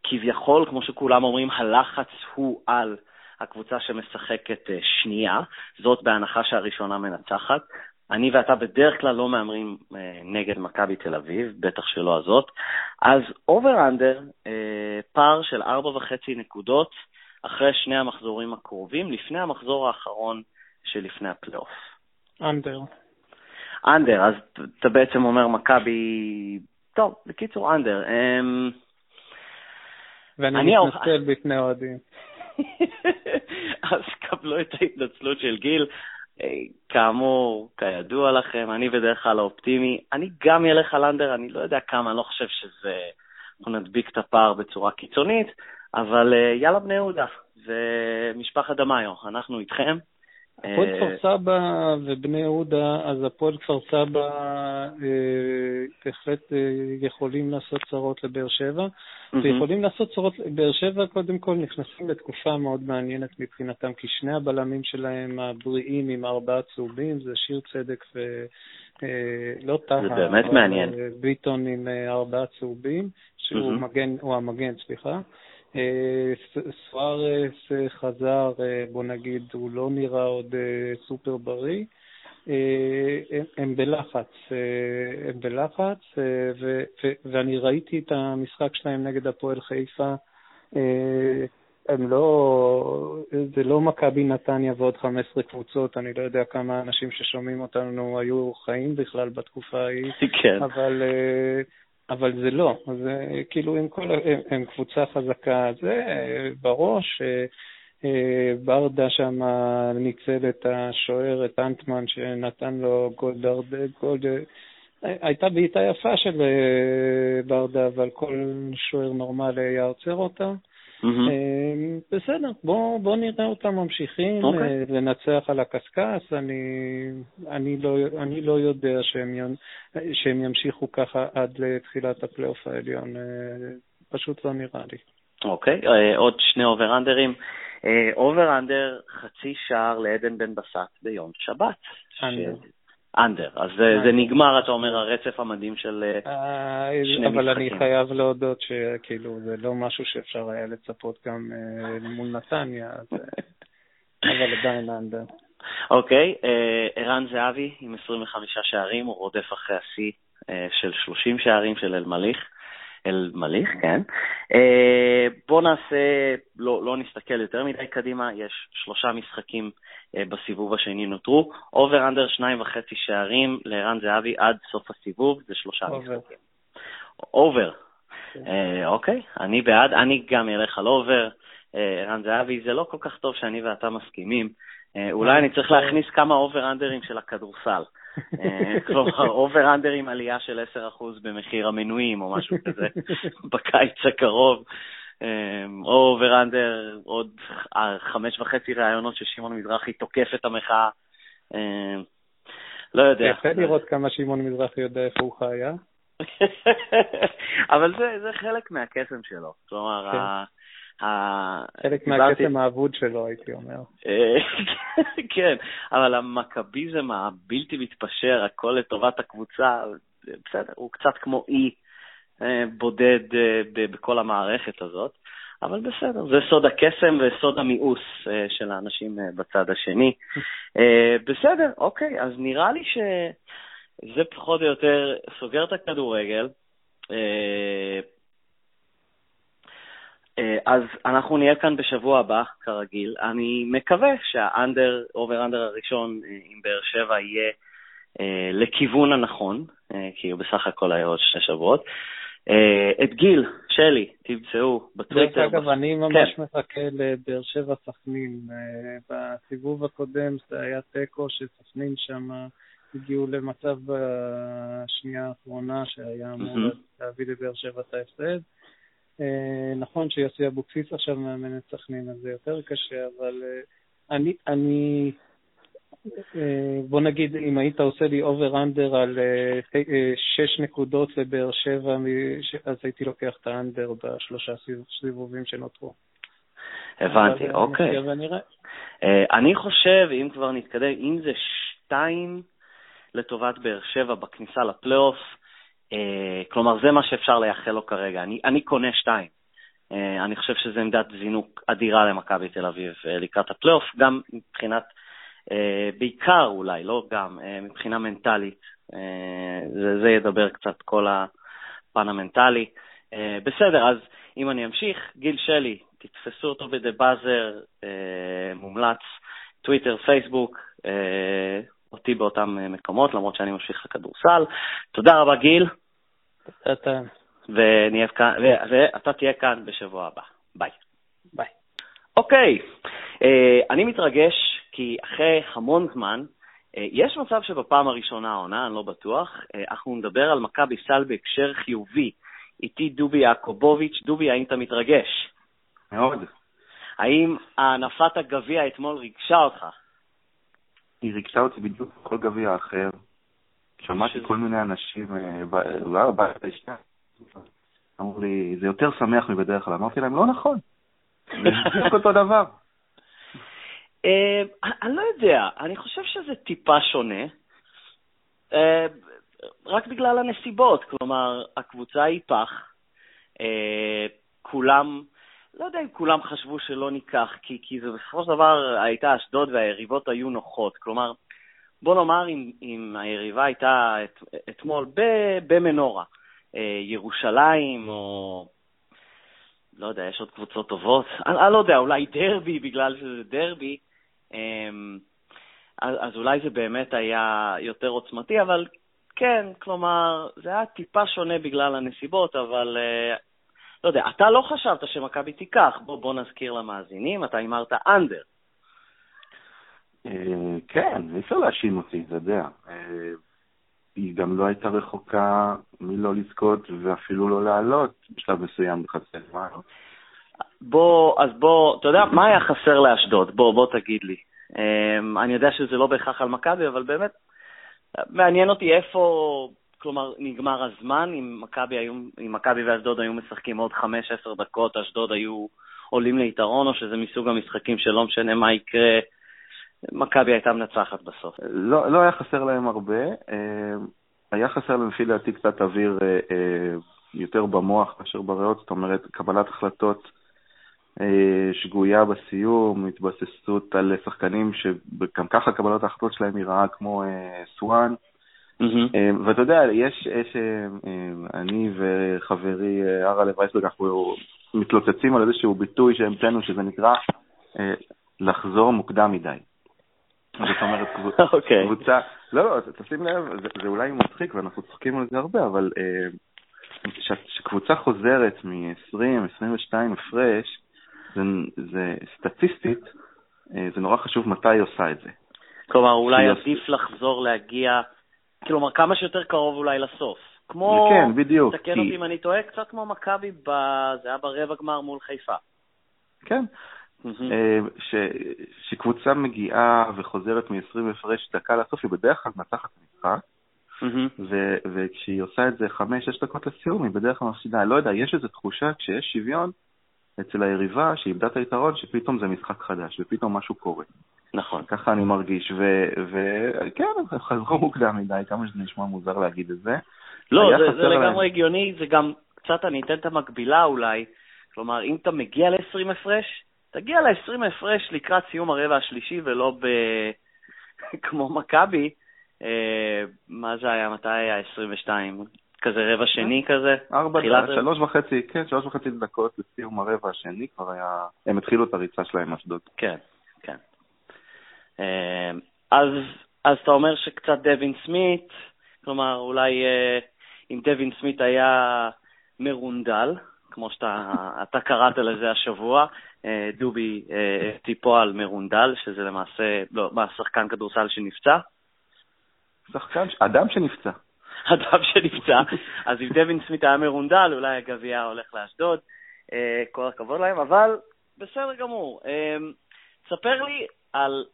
כביכול, כמו שכולם אומרים, הלחץ הוא על הקבוצה שמשחקת אה, שנייה, זאת בהנחה שהראשונה מנצחת. אני ואתה בדרך כלל לא מהמרים אה, נגד מכבי תל אביב, בטח שלא הזאת. אז over-under, אה, פער של ארבע וחצי נקודות אחרי שני המחזורים הקרובים, לפני המחזור האחרון שלפני הפלייאוף. אנדר. אנדר, אז אתה בעצם אומר מכבי... טוב, בקיצור, אנדר. Um, ואני מתנצל בפני אוהדים. אז קבלו את ההתנצלות של גיל. אה, כאמור, כידוע לכם, אני בדרך כלל האופטימי. אני גם אלך על אנדר, אני לא יודע כמה, אני לא חושב שזה... אנחנו נדביק את הפער בצורה קיצונית, אבל אה, יאללה בני יהודה, ומשפחת דמאיו, אנחנו איתכם. הפועל אה, כפר סבא ובני יהודה, אז הפועל כפר סבא אה, בהחלט אה, יכולים לעשות צרות לבאר שבע, ויכולים לעשות צרות, באר שבע קודם כל נכנסים לתקופה מאוד מעניינת מבחינתם, כי שני הבלמים שלהם הבריאים עם ארבעה צהובים, זה שיר צדק ו... לא טהה, זה באמת מעניין. ביטון עם ארבעה צהובים, שהוא מגן, הוא המגן, סליחה. אה, סוארס אה, חזר, אה, בוא נגיד, הוא לא נראה עוד סופר בריא. הם בלחץ, הם בלחץ, ואני ראיתי את המשחק שלהם נגד הפועל חיפה. הם לא, זה לא מכבי נתניה ועוד 15 קבוצות, אני לא יודע כמה אנשים ששומעים אותנו היו חיים בכלל בתקופה ההיא, כן. אבל אבל זה לא, זה כאילו עם כל, הם, הם קבוצה חזקה, זה בראש, אה, אה, ברדה שם ניצל את השוער, את אנטמן, שנתן לו גולדרד, גולד... הייתה בעיטה יפה של אה, ברדה, אבל כל שוער נורמלי היה עוצר אותה. Mm-hmm. בסדר, בואו בוא נראה אותם ממשיכים okay. אוקיי. לנצח על הקשקש. אני, אני, לא, אני לא יודע שהם, שהם ימשיכו ככה עד לתחילת הפלייאוף העליון. אה, פשוט לא נראה לי. אוקיי, okay. עוד שני over-under ים. over-under חצי שער לעדן בן בסט ביום שבת. under. under. אז זה, זה נגמר, אתה אומר, הרצף המדהים של אה, אה, שני אבל משחקים. אבל אני חייב להודות שכאילו זה לא משהו שאפשר היה לצפות גם אה, מול נתניה, אז... אבל עדיין under. אוקיי, ערן זהבי עם 25 שערים, הוא רודף אחרי השיא של 30 שערים של אלמליך. אל מליך, כן. אה, בואו נעשה, לא, לא נסתכל יותר מדי קדימה, יש שלושה משחקים אה, בסיבוב השני נותרו. over under שניים וחצי שערים לערן זהבי עד סוף הסיבוב, זה שלושה over. משחקים. over. כן. אה, אוקיי, אני בעד, אני גם אלך על over. ערן זהבי, זה לא כל כך טוב שאני ואתה מסכימים. אולי אני צריך להכניס כמה over under ים של הכדורסל. אה, כלומר, over under עם עלייה של 10% במחיר המנויים או משהו כזה בקיץ הקרוב. אה, או over under, עוד חמש וחצי ראיונות ששמעון מזרחי תוקף את המחאה. אה, לא יודע. יפה לראות כמה שמעון מזרחי יודע איפה הוא חי, אה? אבל זה, זה חלק מהקסם שלו. כלומר, כן. חלק מהקסם האבוד שלו, הייתי אומר. אה, כן, אבל המכביזם הבלתי מתפשר, הכל לטובת הקבוצה, בסדר, הוא קצת כמו אי אה, בודד אה, בכל המערכת הזאת, אבל בסדר, זה סוד הקסם וסוד המיאוס של האנשים בצד השני. בסדר, אוקיי, אז נראה לי שזה פחות או יותר סוגר את הכדורגל. אה, אז אנחנו נהיה כאן בשבוע הבא, כרגיל. אני מקווה שהאנדר, אובר אנדר הראשון אה, עם באר שבע יהיה אה, לכיוון הנכון, כי הוא בסך הכל היה עוד שני שבועות. את גיל, שלי, תמצאו בטוויטר. דרך אגב, אני ממש כן. מחכה לבאר שבע סכנין. בסיבוב הקודם זה היה תיקו שסכנין שם הגיעו למצב בשנייה האחרונה שהיה אמור להביא לבאר שבע את ההפסד. אה, נכון שיוסי אבוקסיס עכשיו מאמן את סכנין, אז זה יותר קשה, אבל אה, אני, אני, אה, בוא נגיד, אם היית עושה לי over under על שש נקודות לבאר שבע, אז הייתי לוקח את ה under בשלושה סיבובים שנותרו. הבנתי, אוקיי. אני חושב, אם כבר נתקדם, אם זה שתיים לטובת באר שבע בכניסה לפלייאוף, כלומר, זה מה שאפשר לייחל לו כרגע. אני, אני קונה שתיים. אה, אני חושב שזו עמדת זינוק אדירה למכבי תל אביב אה, לקראת הפלייאוף, גם מבחינת, בעיקר אולי, לא גם, מבחינה מנטלית. זה, זה ידבר קצת כל הפן המנטלי. בסדר, אז אם אני אמשיך, גיל שלי, תתפסו אותו בדה באזר, מומלץ, טוויטר, פייסבוק, אותי באותם מקומות, למרות שאני ממשיך לכדורסל. תודה רבה, גיל. אתה... ונהיה כאן, ואתה תהיה כאן בשבוע הבא. ביי. ביי. אוקיי, אה, אני מתרגש כי אחרי המון זמן, אה, יש מצב שבפעם הראשונה העונה, אני לא בטוח, אה, אנחנו נדבר על מכבי סל בהקשר חיובי. איתי דובי יעקובוביץ'. דובי, האם אתה מתרגש? מאוד. האם הנפת הגביע אתמול ריגשה אותך? היא ריגשה אותי בדיוק כל גביע אחר. שמעתי כל מיני אנשים, אולי בבית האישה, אמרו לי, זה יותר שמח מבדרך כלל. אמרתי להם, לא נכון, זה בדיוק אותו דבר. אה, אני לא יודע, אני חושב שזה טיפה שונה, אה, רק בגלל הנסיבות. כלומר, הקבוצה היא פח, אה, כולם, לא יודע אם כולם חשבו שלא ניקח, כי, כי זה בסופו של דבר הייתה אשדוד והיריבות היו נוחות. כלומר, בוא נאמר, אם, אם היריבה הייתה את, אתמול במנורה, אה, ירושלים, או לא יודע, יש עוד קבוצות טובות, אני, אני לא יודע, אולי דרבי, בגלל שזה דרבי, אמ, אז, אז אולי זה באמת היה יותר עוצמתי, אבל כן, כלומר, זה היה טיפה שונה בגלל הנסיבות, אבל אה, לא יודע, אתה לא חשבת שמכבי תיקח, בוא, בוא נזכיר למאזינים, אתה הימרת אנדר. אה, כן, אי אפשר להאשים אותי, אתה יודע. אה, היא גם לא הייתה רחוקה מלא לזכות ואפילו לא לעלות בשלב מסוים זמן. בוא, אז בוא, אתה יודע, מה היה חסר לאשדוד? בוא, בוא תגיד לי. אה, אני יודע שזה לא בהכרח על מכבי, אבל באמת, מעניין אותי איפה, כלומר, נגמר הזמן, אם מכבי ואשדוד היו משחקים עוד 5-10 דקות, אשדוד היו עולים ליתרון, או שזה מסוג המשחקים שלא משנה מה יקרה, מכבי הייתה מנצחת בסוף. לא, לא היה חסר להם הרבה. אה, היה חסר להם, לפי דעתי, קצת אוויר אה, אה, יותר במוח מאשר בריאות, זאת אומרת, קבלת החלטות שגויה בסיום, התבססות על שחקנים שגם ככה קבלת ההחלטות שלהם היא רעה כמו סואן, ואתה יודע, יש, יש, אני וחברי הרלב וייסברג, אנחנו מתלוצצים על איזשהו ביטוי שהמצאנו, שזה נקרא לחזור מוקדם מדי. זאת אומרת, אוקיי. קבוצה, לא, לא, תשים לב, זה, זה אולי מצחיק ואנחנו צוחקים על זה הרבה, אבל כשקבוצה חוזרת מ-20, 22 הפרש, זה, זה סטטיסטית, זה נורא חשוב מתי היא עושה את זה. כלומר, אולי עדיף לחזור להגיע, כלומר, כמה שיותר קרוב אולי לסוף. כמו, כן, בדיוק. תקן אותי אם אני טועה, קצת כמו מכבי, זה היה ברבע גמר מול חיפה. כן. כשקבוצה מגיעה וחוזרת מ-20 הפרש דקה לסוף, היא בדרך כלל מנצחת משחק, וכשהיא עושה את זה 5-6 דקות לסיום, היא בדרך כלל מפסידה. לא יודע, יש איזו תחושה כשיש שוויון אצל היריבה, שאיבדה את היתרון, שפתאום זה משחק חדש, ופתאום משהו קורה. נכון. ככה אני מרגיש, וכן, חזרו מוקדם מדי, כמה שזה נשמע מוזר להגיד את זה. לא, זה, זה לגמרי הגיוני, זה גם קצת, אני אתן את המקבילה אולי, כלומר, אם אתה מגיע ל-20 הפרש, תגיע ל-20 הפרש לקראת סיום הרבע השלישי, ולא ב... כמו מכבי, אה, מה זה היה, מתי היה 22? כזה רבע שני כזה? ארבע, שלוש וחצי, כן, שלוש וחצי דקות לסיום הרבע השני כבר היה, הם התחילו את הריצה שלהם אשדוד. כן, כן. אה, אז, אז אתה אומר שקצת דווין סמית, כלומר, אולי אה, אם דווין סמית היה מרונדל, כמו שאתה קראת לזה השבוע, אה, דובי טיפו על מרונדל, שזה למעשה, לא, מה, שחקן כדורסל שנפצע? שחקן, אדם שנפצע. אדם שנפצע. אז אם דווין סמית היה מרונדל, אולי הגביע הולך לאשדוד. כל הכבוד להם, אבל בסדר גמור. ספר לי על,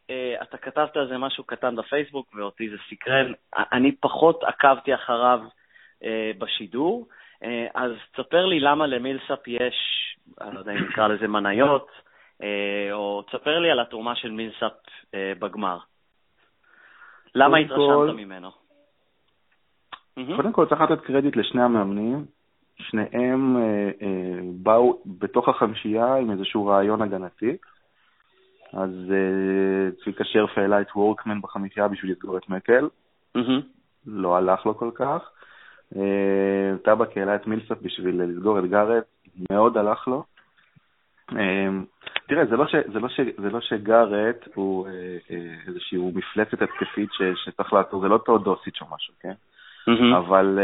אתה כתבת על זה משהו קטן בפייסבוק, ואותי זה סקרן. אני פחות עקבתי אחריו בשידור, אז תספר לי למה למילסאפ יש, אני לא יודע אם נקרא לזה מניות, uh, או תספר לי על התרומה של מילסאפ uh, בגמר. למה התרשמת כל... ממנו? קודם כל צריך לתת קרדיט לשני המאמנים. שניהם אה, אה, באו בתוך החמישייה עם איזשהו רעיון הגנתי. אז uh, צביקה שרף העלה את וורקמן בחמישייה בשביל לסגור את מקל. Mm-hmm. לא הלך לו כל כך. Uh, טבק העלה את מילסף בשביל לסגור את גארט, מאוד הלך לו. Uh, תראה, זה לא, ש, זה לא, ש, זה לא שגארט הוא uh, איזושהי מפלצת התקפית ש, שצריך לעצור, זה לא תאודוסיץ' או משהו, כן? Mm-hmm. אבל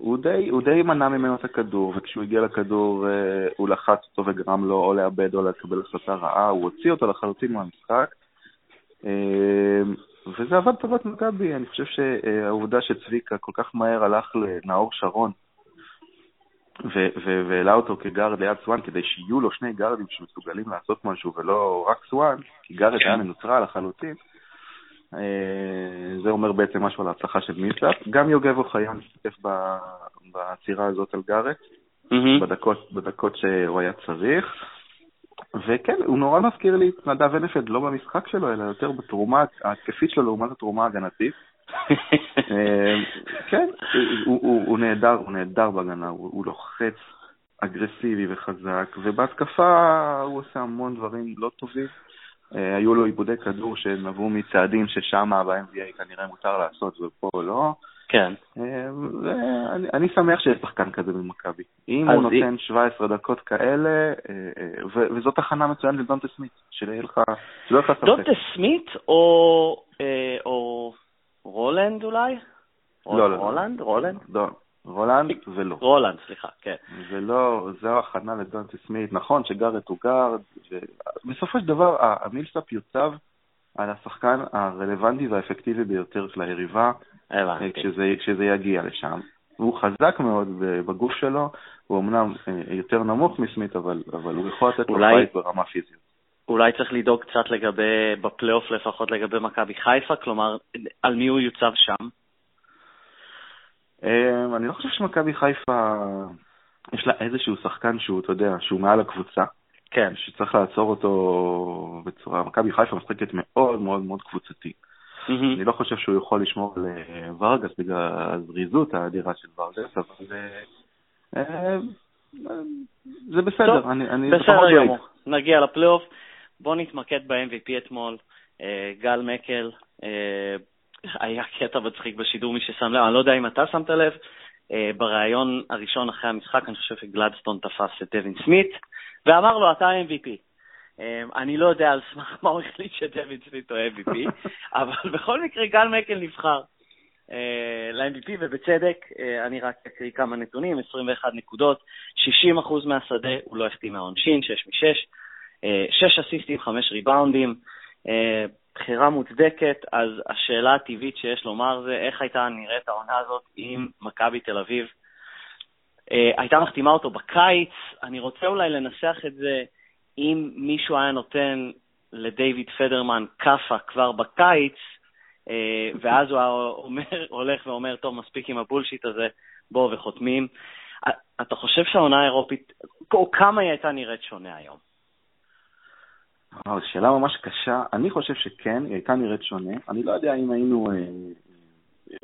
הוא די, הוא די מנע ממנו את הכדור, וכשהוא הגיע לכדור אה, הוא לחץ אותו וגרם לו או לאבד או לקבל החלטה רעה, הוא הוציא אותו לחלוטין מהמשחק. אה, וזה עבד טובת מכבי, אני חושב שהעובדה שצביקה כל כך מהר הלך לנאור שרון והעלה אותו כגארד ליד סואן כדי שיהיו לו שני גארדים שמסוגלים לעשות משהו ולא רק סואן, כי גארט היה כן. מנוטרל לחלוטין. אה, זה אומר בעצם משהו על ההצלחה של מילסאפ. גם יוגב אוחיון משתתף בעצירה הזאת על גארט. בדקות, בדקות שהוא היה צריך. וכן, הוא נורא מזכיר לי את נדב הנפד, לא במשחק שלו, אלא יותר בתרומה ההתקפית שלו לעומת התרומה ההגנתית. אה, כן, הוא, נהדר, הוא נהדר בהגנה, הוא, הוא לוחץ אגרסיבי וחזק, ובהתקפה הוא עושה המון דברים לא טובים. אה, היו לו עיבודי כדור שנבעו מצעדים ששם ב-NBA כנראה מותר לעשות ופה לא. כן. אה, ואני שמח שיש שחקן כזה במכבי. אם הוא נותן 17 דקות כאלה, אה, וזאת הכנה מצוינת לדונטה סמית, שלא יהיה לך ספק. דונטה סמית או רולנד אולי? לא, לא. רולנד? רולנד? לא. רולנד ולא. רולנד, סליחה, כן. ולא, זו הכנה לדונטה סמית. נכון שגארט הוא גארד, בסופו של דבר המילסאפ יוצב על השחקן הרלוונטי והאפקטיבי ביותר של היריבה, כשזה, כשזה יגיע לשם. הוא חזק מאוד בגוף שלו, הוא אמנם אה, יותר נמוך מסמית, אבל, אבל הוא יכול לתת אולי... לו fight ברמה פיזית. אולי צריך לדאוג קצת לגבי, בפלייאוף לפחות לגבי מכבי חיפה, כלומר, על מי הוא יוצב שם? אמ, אני לא חושב שמכבי חיפה, יש לה איזשהו שחקן שהוא, אתה יודע, שהוא מעל הקבוצה. כן. שצריך לעצור אותו בצורה... מכבי חיפה משחקת מאוד מאוד מאוד קבוצתי. Mm-hmm. אני לא חושב שהוא יכול לשמור על אה, ורגס בגלל הזריזות האדירה של ורגס, אבל אה, אה, זה בסדר, טוב, אני, אני בסדר גמור. נגיע לפלייאוף. בואו נתמקד ב-MVP אתמול. גל מקל, היה קטע מצחיק בשידור, מי ששם לב, אני לא יודע אם אתה שמת לב, בריאיון הראשון אחרי המשחק, אני חושב שגלדסטון תפס את דווין סמית, ואמר לו, אתה MVP. אה, אני לא יודע על סמך מה הוא החליט שדווין סמית הוא MVP, אבל בכל מקרה גל מקל נבחר ל-MVP, ובצדק, אני רק אקריא כמה נתונים, 21 נקודות, 60% מהשדה, הוא לא החטיא מהעונשין, 6 מ-6, 6 אסיסטים, 5 ריבאונדים, בחירה מוצדקת, אז השאלה הטבעית שיש לומר זה איך הייתה נראית העונה הזאת אם מכבי תל אביב אה, הייתה מחתימה אותו בקיץ. אני רוצה אולי לנסח את זה אם מישהו היה נותן לדייוויד פדרמן כאפה כבר בקיץ, אה, ואז הוא אומר, הולך ואומר, טוב, מספיק עם הבולשיט הזה, בואו וחותמים. אתה חושב שהעונה האירופית, או כמה היא הייתה נראית שונה היום? שאלה ממש קשה. אני חושב שכן, היא הייתה נראית שונה. אני לא יודע אם היינו אה,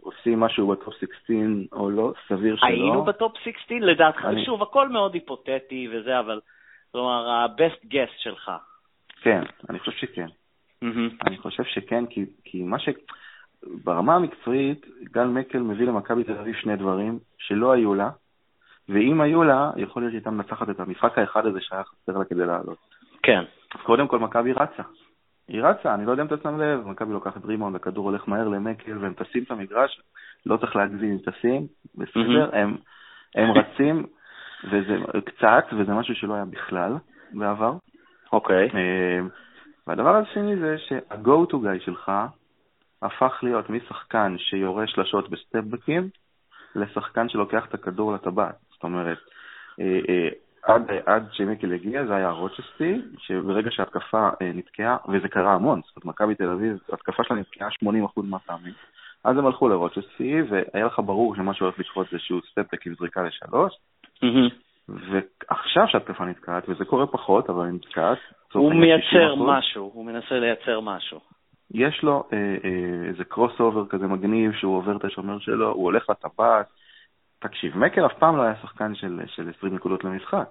עושים משהו בטופ 16 או לא, סביר שלא. היינו בטופ 16 לדעתך? אני... שוב, הכל מאוד היפותטי וזה, אבל כלומר, ה-best guess שלך. כן, אני חושב שכן. Mm-hmm. אני חושב שכן, כי, כי מה ש... ברמה המקצועית, גל מקל מביא למכבי תל אביב שני דברים שלא היו לה, ואם היו לה, יכול להיות שהייתה מנצחת את המשחק האחד הזה שהיה חסר לה כדי לעלות. כן. קודם כל, מכבי רצה. היא רצה, אני לא יודע אם אתה שם לב, מכבי לוקחת רימון, הכדור הולך מהר למקל, והם טסים את המגרש, לא צריך להגזים אם טסים, בסדר, mm-hmm. הם, הם רצים, וזה קצת, וזה משהו שלא היה בכלל בעבר. אוקיי. Okay. אה, והדבר השני זה שה-go to guy שלך הפך להיות משחקן שיורה שלשות בסטפבקים, לשחקן שלוקח את הכדור לטבעת. זאת אומרת, אה, אה, עד, עד שמקל הגיע זה היה רוצ'סטי, שברגע שההתקפה אה, נתקעה, וזה קרה המון, זאת אומרת, מכבי תל אביב, ההתקפה שלה נתקעה 80% מהפעמים, אז הם הלכו לרוצ'סטי, והיה לך ברור שמה שהולך לקרות זה שהוא step back עם זריקה לשלוש, mm-hmm. ועכשיו שההתקפה נתקעת, וזה קורה פחות, אבל היא נתקעת, הוא מייצר משהו, הוא מנסה לייצר משהו. יש לו אה, אה, איזה crossover כזה מגניב, שהוא עובר את השומר שלו, הוא הולך לטבעת, תקשיב, מקר אף פעם לא היה שחקן של, של 20 נקודות למשחק.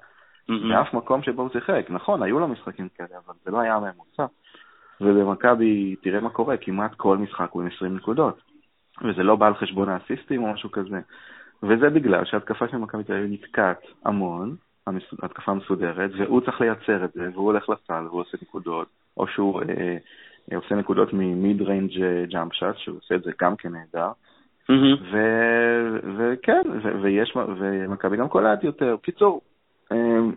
Mm-hmm. באף מקום שבו הוא שיחק. נכון, היו לו משחקים כאלה, אבל זה לא היה הממוצע. ובמכבי, תראה מה קורה, כמעט כל משחק הוא עם 20 נקודות. וזה לא בא על חשבון האסיסטים או משהו כזה. וזה בגלל שההתקפה של מכבי תל אביב נתקעת המון, התקפה מסודרת, והוא צריך לייצר את זה, והוא הולך לסל והוא עושה נקודות, או שהוא אה, אה, עושה נקודות ממיד ריינג' jump shot, שהוא עושה את זה גם כן נהדר. וכן, ויש, ומכבי גם קולט יותר. קיצור, אמ,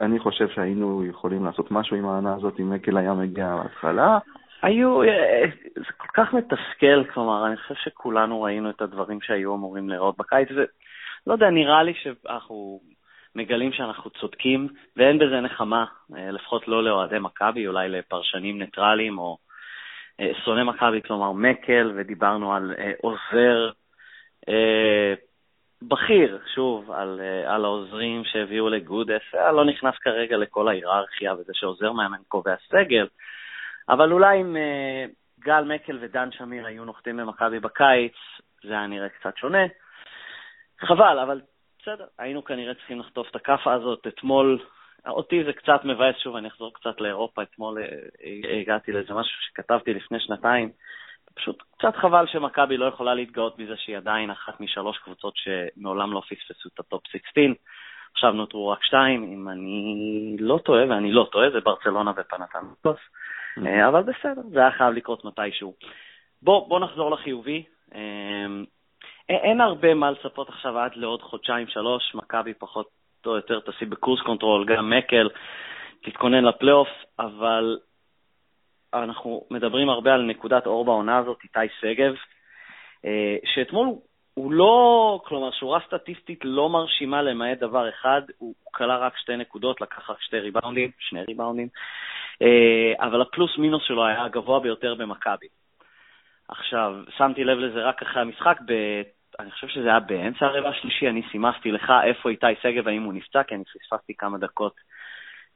אני חושב שהיינו יכולים לעשות משהו עם העונה הזאת אם מקל היה מגיע להתחלה. היו, אה, זה כל כך מתסכל, כלומר, אני חושב שכולנו ראינו את הדברים שהיו אמורים לראות בקיץ, ולא יודע, נראה לי שאנחנו מגלים שאנחנו צודקים, ואין בזה נחמה, אה, לפחות לא לאוהדי מכבי, אולי לפרשנים ניטרליים או שונא מכבי, כלומר מקל, ודיברנו על אה, עוזר אה, בכיר, שוב, על, על העוזרים שהביאו לגודס, לא נכנס כרגע לכל ההיררכיה וזה שעוזר מאמן קובע סגל, אבל אולי אם גל מקל ודן שמיר היו נוחתים במכבי בקיץ, זה היה נראה קצת שונה. חבל, אבל בסדר, היינו כנראה צריכים לחטוף את הכאפה הזאת. אתמול אותי זה קצת מבאס, שוב, אני אחזור קצת לאירופה, אתמול אה, הגעתי לאיזה משהו שכתבתי לפני שנתיים. פשוט קצת חבל שמכבי לא יכולה להתגאות בזה שהיא עדיין אחת משלוש קבוצות שמעולם לא פספסו את הטופ 16. עכשיו נותרו רק שתיים, אם אני לא טועה, ואני לא טועה, זה ברצלונה ופנאתינייקוס. Mm-hmm. אה, אבל בסדר, זה היה חייב לקרות מתישהו. בוא, בוא נחזור לחיובי. אה, אין הרבה מה לצפות עכשיו עד לעוד חודשיים-שלוש, מכבי פחות או יותר תשים ב cruise control, גם מקל, תתכונן לפלייאוף, אבל אנחנו מדברים הרבה על נקודת אור בעונה הזאת, איתי שגב, אה, שאתמול הוא לא, כלומר, שורה סטטיסטית לא מרשימה למעט דבר אחד, הוא כלה רק שתי נקודות, לקח רק שתי ריבאונדים, שני ריבאונדים, אה, אבל הפלוס מינוס שלו היה הגבוה ביותר במכבי. עכשיו, שמתי לב לזה רק אחרי המשחק, אני חושב שזה היה באמצע הרבע השלישי, אני סימסתי לך איפה איתי שגב, האם הוא נפצע, כי אני פספסתי כמה דקות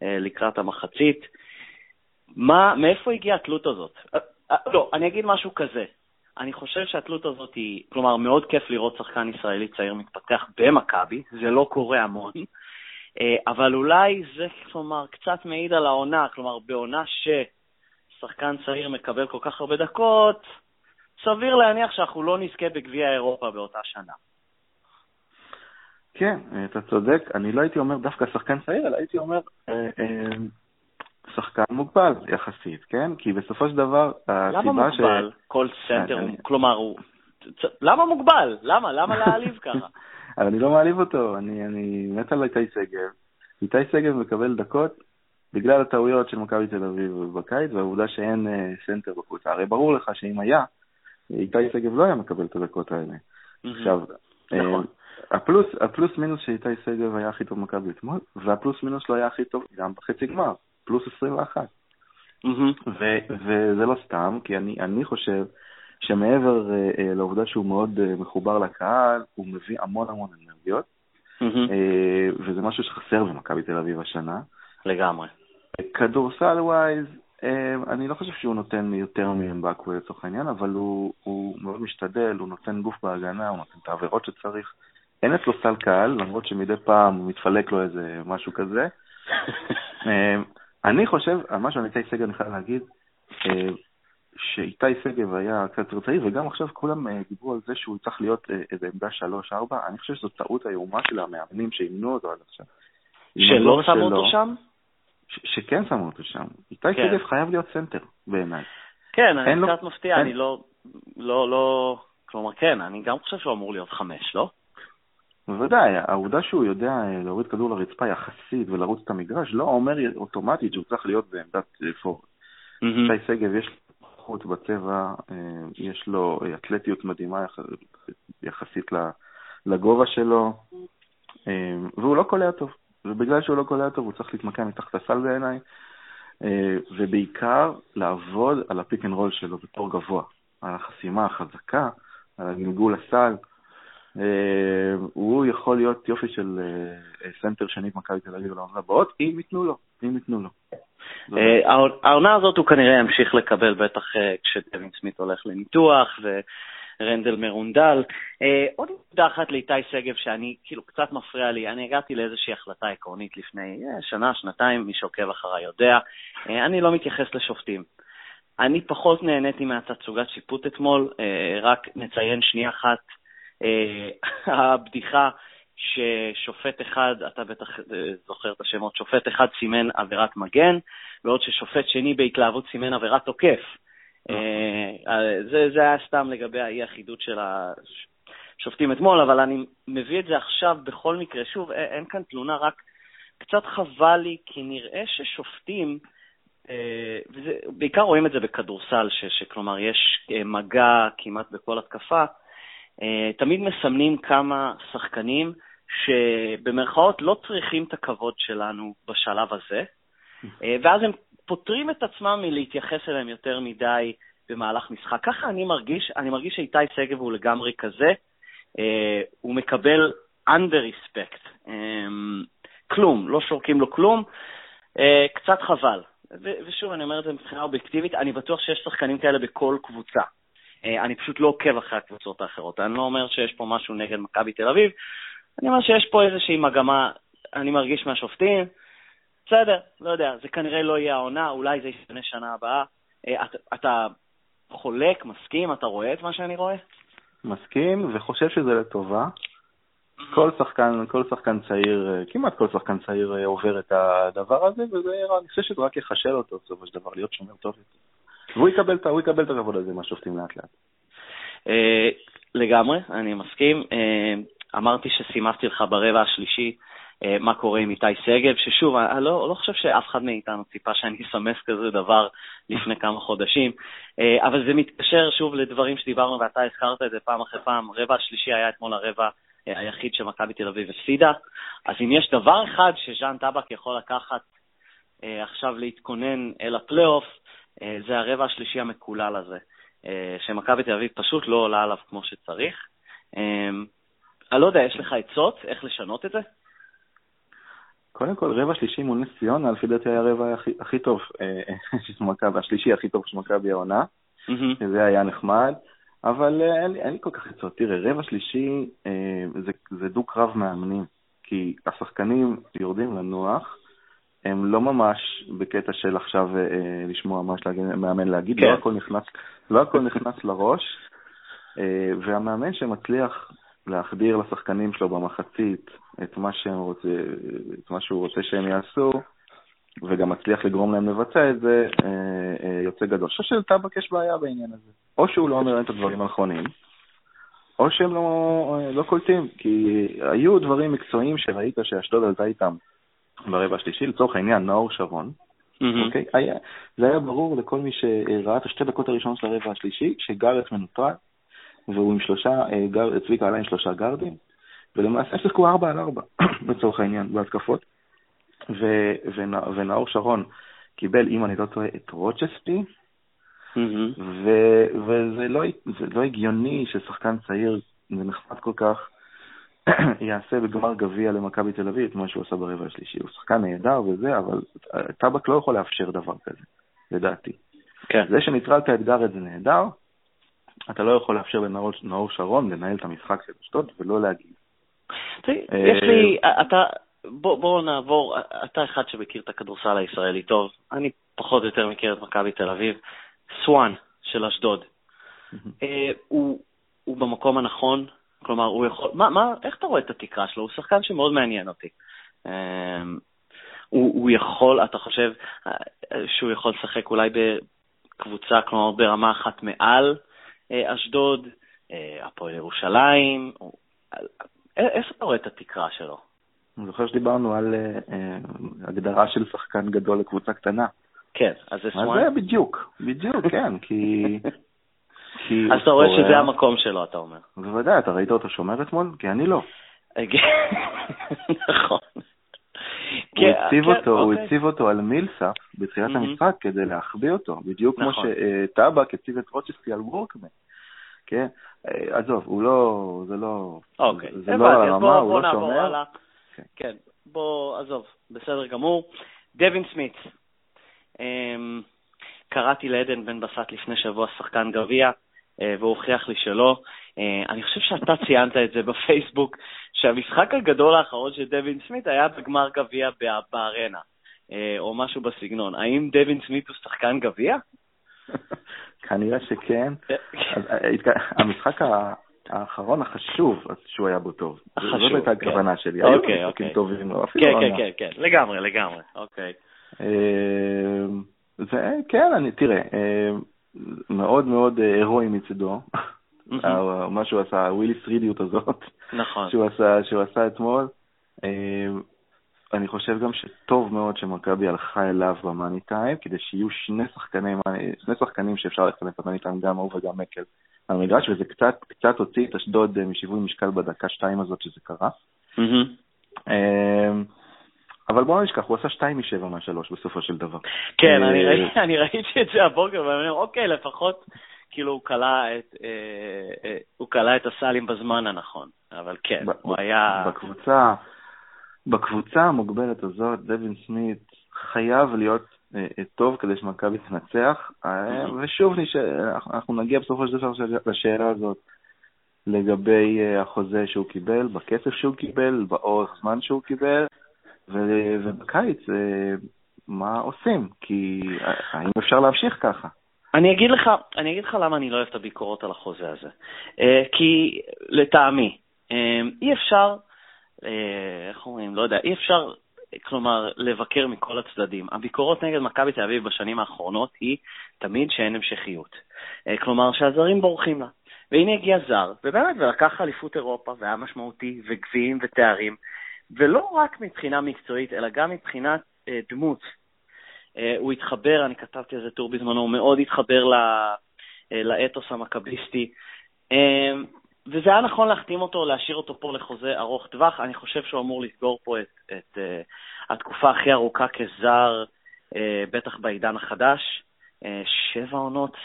אה, לקראת המחצית. מה, מאיפה הגיעה התלות הזאת? אה, אה, לא, אני אגיד משהו כזה. אני חושב שהתלות הזאת היא, כלומר, מאוד כיף לראות שחקן ישראלי צעיר מתפתח במכבי, זה לא קורה המון, אבל אולי זה, כלומר, קצת מעיד על העונה, כלומר, בעונה ששחקן צעיר מקבל כל כך הרבה דקות, סביר להניח שאנחנו לא נזכה בגביע אירופה באותה שנה. כן, אתה צודק. אני לא הייתי אומר דווקא שחקן צעיר, אלא הייתי אומר אה, אה, שחקן מוגבל יחסית, כן? כי בסופו של דבר, הסיבה ש... למה מוגבל? כל סנטר, כלומר, הוא... למה מוגבל? למה? למה להעליב ככה? אבל אני לא מעליב אותו, אני, אני מת על איתי שגב. איתי שגב מקבל דקות בגלל הטעויות של מכבי תל אביב בקיץ, והעובדה שאין סנטר בקבוצה. הרי ברור לך שאם היה, איתי שגב לא היה מקבל את הדקות האלה. עכשיו, נכון. Uh, הפלוס, הפלוס מינוס שאיתי שגב היה הכי טוב במכבי אתמול, והפלוס מינוס לא היה הכי טוב גם בחצי גמר, פלוס 21. Mm-hmm. ו- וזה לא סתם, כי אני, אני חושב שמעבר uh, uh, לעובדה שהוא מאוד uh, מחובר לקהל, הוא מביא המון המון אנרגיות, וזה משהו שחסר במכבי תל אביב השנה. לגמרי. כדורסל ווייז, אני לא חושב שהוא נותן יותר מאמבקו לצורך העניין, אבל הוא, הוא מאוד משתדל, הוא נותן גוף בהגנה, הוא נותן את העבירות שצריך. אין אצלו סל קהל, למרות שמדי פעם מתפלק לו איזה משהו כזה. אני חושב, מה שאני איתי סגל אני חייב להגיד, שאיתי שגב היה קצת יותר צעיר, וגם עכשיו כולם uh, דיברו על זה שהוא צריך להיות uh, איזה עמדה 3-4, אני חושב שזו טעות איומה של המאמנים שאימנו אותו עד עכשיו. שלא שמו אותו שם? שכן שמו אותו שם. איתי כן. שגב חייב להיות סנטר, בעיניי. כן, אני קצת מפתיע, אני לא, לא, לא, כלומר, כן, אני גם חושב שהוא אמור להיות חמש, לא? בוודאי, העובדה שהוא יודע אה, להוריד כדור לרצפה יחסית ולרוץ את המגרש, לא אומר אוטומטית שהוא צריך להיות בעמדת פורוורד. איתי שגב יש חוט בצבע, אה, יש לו אתלטיות מדהימה יחסית לגובה שלו, אה, והוא לא קולע טוב. ובגלל שהוא לא קולע טוב הוא צריך להתמקם מתחת הסל בעיניי, אה, ובעיקר לעבוד על ה pick and roll שלו בתור גבוה, על החסימה החזקה, על הגלגול הסל. הוא יכול להיות יופי של סנטר שני במכבי תל אביב לעונה הבאות, אם ייתנו לו, אם ייתנו לו. אה, העונה הזאת הוא כנראה ימשיך לקבל, בטח אה, כשדווין סמית הולך לניתוח ורנדל מרונדל. אה, עוד נקודה אחת לאיתי שגב שאני, כאילו, קצת מפריע לי. אני הגעתי לאיזושהי החלטה עקרונית לפני שנה, שנתיים, מי שעוקב אחריי יודע. אני לא מתייחס לשופטים. אני פחות נהניתי מהתצוגת שיפוט אתמול, רק נציין שנייה אחת, הבדיחה ששופט אחד, אתה בטח אה, זוכר את השמות, שופט אחד סימן עבירת מגן, בעוד ששופט שני בהתלהבות סימן עבירת תוקף. אה, אה, זה, זה היה סתם לגבי האי-אחידות של השופטים אתמול, אבל אני מביא את זה עכשיו בכל מקרה. שוב, אין כאן תלונה, רק קצת חבל לי, כי נראה ששופטים, בעיקר רואים את זה בכדורסל, ש, שכלומר יש מגע כמעט בכל התקפה, תמיד מסמנים כמה שחקנים שבמרכאות לא צריכים את הכבוד שלנו בשלב הזה, אה, ואז הם פוטרים את עצמם מלהתייחס אליהם יותר מדי במהלך משחק. ככה אני מרגיש, אני מרגיש שאיתי שגב הוא לגמרי כזה, אה, הוא מקבל under respect, אה, כלום, לא שורקים לו כלום, קצת חבל. ושוב, אני אומר את זה מבחינה אובייקטיבית, אני בטוח שיש שחקנים כאלה בכל קבוצה. אני פשוט לא עוקב אחרי הקבוצות האחרות. אני לא אומר שיש פה משהו נגד מכבי תל אביב, אני אומר שיש פה איזושהי מגמה, אני מרגיש מהשופטים, בסדר, לא יודע, זה כנראה לא יהיה העונה, אולי זה ישתנה שנה הבאה. אה, אתה, אתה חולק, מסכים, אתה רואה את מה שאני רואה? מסכים, וחושב שזה לטובה. כל שחקן, כל שחקן צעיר, אה, כמעט כל שחקן צעיר אה, עובר את הדבר הזה, וזה, אני חושב שזה רק יחשל אותו בסופו של דבר, להיות שומר טוב יותר. והוא יקבל, הוא יקבל את הכבוד הזה מהשופטים לאט לאט. לגמרי, אני מסכים. אמרתי שסימסתי לך ברבע השלישי מה קורה עם איתי שגב, ששוב, אני לא, לא חושב שאף אחד מאיתנו ציפה שאני אסמס כזה דבר לפני כמה חודשים, אה, אבל זה מתקשר שוב לדברים שדיברנו ואתה הזכרת את זה פעם אחרי פעם. רבע השלישי היה אתמול הרבע אה, היחיד שמכבי תל אביב הפסידה, אז אם יש דבר אחד שז'אן טבק יכול לקחת עכשיו להתכונן אל הפלייאוף, זה הרבע השלישי המקולל הזה, שמכבי תל אביב פשוט לא עולה עליו כמו שצריך. אני לא יודע, יש לך עצות איך לשנות את זה? קודם כל, רבע שלישי מול נס ציונה, לפי דעתי היה הרבע הכי, הכי טוב אה, של מכבי, השלישי הכי טוב של מכבי העונה, זה היה נחמד, אבל אה, אין אין לי כל כך עצות. תראה, רבע שלישי אה, זה, זה דו-קרב מאמנים, כי השחקנים יורדים לנוח, הם לא ממש בקטע של עכשיו אה, לשמוע מה מאמן להגיד, לא כן. לא הכל נכנס, לא הכל נכנס לראש, אה, והמאמן שמצליח להחדיר לשחקנים שלו במחצית את מה, שהם רוצה, את מה שהוא רוצה שהם יעשו, וגם מצליח לגרום להם לבצע את זה, אה, אה, יוצא גדול. אני חושב שלטבק יש בעיה בעניין הזה. או שהוא לא אומר להם את הדברים הנכונים, או שהם לא, לא קולטים, כי היו דברים מקצועיים שראית שאשדוד עלתה איתם ברבע השלישי, לצורך העניין, נאור שרון, Mm-hmm. אוקיי? Okay? היה, זה היה ברור לכל מי שראה את השתי דקות הראשונות של הרבע השלישי, שגארט מנוטרל, והוא עם שלושה, אה, גר, צביקה עלה עם שלושה גארדים, ולמעשה שיחקו ארבע על ארבע, לצורך העניין, בהתקפות. ו, ונא, ונאור שרון קיבל, אם אני לא טועה, את רוצ'סטי, mm-hmm. ו, וזה לא, לא הגיוני ששחקן צעיר ונחמד כל כך יעשה בגמר גביע למכבי תל אביב את מה שהוא עשה ברבע השלישי. הוא שחקן נהדר וזה, אבל טבק לא יכול לאפשר דבר כזה, לדעתי. כן. זה שניטרלת את גארד זה נהדר, אתה לא יכול לאפשר לנאור שרון לנהל את המשחק של אשדוד ולא להגיד. יש לי, אה, אתה, בוא, בוא נעבור, אתה אחד שמכיר את הכדורסל הישראלי טוב, אני פחות או יותר מכיר את מכבי תל אביב. סואן של אשדוד, אה, הוא, הוא במקום הנכון, כלומר, הוא יכול, מה, מה, איך אתה רואה את התקרה שלו? הוא שחקן שמאוד מעניין אותי. אה, הוא, הוא יכול, אתה חושב שהוא יכול לשחק אולי בקבוצה, כלומר ברמה אחת מעל אה, אשדוד, אה, הפועל ירושלים, איפה אתה רואה את התקרה שלו? אני זוכר שדיברנו על אה, הגדרה של שחקן גדול לקבוצה קטנה. כן, אז זה סוואן? זה בדיוק, בדיוק, כן, כי... אז אתה רואה שזה המקום שלו, אתה אומר. בוודאי, אתה ראית אותו שומר אתמול? כי אני לא. נכון. הוא כן, הציב כן, אותו, הוא אוקיי. הציב אותו על מילסאפ בתחילת המשחק כדי להחביא אותו, בדיוק כמו נכון. שטאבק הציב את רוצ'סקי על וורקמן. כן? אה, עזוב, הוא לא, זה לא, אוקיי, זה לא על הרמה, הוא לא שומר. כן. כן, בוא, עזוב, בסדר גמור. דווין סמית, אמ, קראתי לעדן בן בסט לפני שבוע שחקן גביע, אה, והוא הוכיח לי שלא. אה, אני חושב שאתה ציינת את זה בפייסבוק, שהמשחק הגדול האחרון של דווין סמית היה בגמר גביע בארנה, או משהו בסגנון. האם דווין סמית הוא שחקן גביע? כנראה שכן. המשחק האחרון החשוב שהוא היה בו טוב. החשוב, זאת הייתה כן. הכוונה שלי. היו אוקיי, משחקים אוקיי. טובים, אפילו כן, כן, כן, כן, לגמרי, לגמרי, אוקיי. וכן, אני, תראה, מאוד מאוד הירואי מצידו. מה שהוא עשה, הווילי סרידיות הזאת, נכון. שהוא עשה, שהוא עשה אתמול. אה, אני חושב גם שטוב מאוד שמכבי הלכה אליו במאני טיים, כדי שיהיו שני שחקנים, שני שחקנים שאפשר להם במאני טיים, גם הוא וגם מקל על המגרש, וזה קצת, קצת הוציא את אשדוד אה, משיווי משקל בדקה שתיים הזאת שזה קרה. אה, אבל בוא נשכח, הוא עשה שתיים משבע מהשלוש בסופו של דבר. כן, אני ראיתי את זה הבוקר, ואני אומר, אוקיי, לפחות כאילו הוא כלה את, אה, אה, הוא כלה את הסלים בזמן הנכון, אבל כן, ב- הוא היה... בקבוצה, בקבוצה המוגבלת הזאת, דווין סמית חייב להיות אה, אה טוב כדי שמכבי תנצח, אה, ושוב, נש... אנחנו נגיע בסופו של דבר לשאלה הזאת לגבי אה, החוזה שהוא קיבל, בכסף שהוא קיבל, באורך זמן שהוא קיבל, ו- ובקיץ אה, מה עושים? כי אה, האם אפשר להמשיך ככה? אני אגיד לך, אני אגיד לך למה אני לא אוהב את הביקורות על החוזה הזה. Uh, כי לטעמי, uh, אי אפשר, איך אומרים, לא יודע, אי אפשר, כלומר, לבקר מכל הצדדים. הביקורות נגד מכבי תל אביב בשנים האחרונות היא תמיד שאין המשכיות. Uh, כלומר, שהזרים בורחים לה. והנה הגיע זר, ובאמת, ולקח אליפות אירופה, והיה משמעותי, וגביעים ותארים, ולא רק מבחינה מקצועית, אלא גם מבחינת uh, דמות. אה, הוא התחבר, אני כתבתי על זה טור בזמנו, הוא מאוד התחבר אה, לאתוס המכביסטי. אה, וזה היה נכון להחתים אותו, להשאיר אותו פה לחוזה ארוך טווח. אני חושב שהוא אמור לסגור פה את, את uh, התקופה הכי ארוכה כזר, uh, בטח בעידן החדש. Uh, שבע עונות,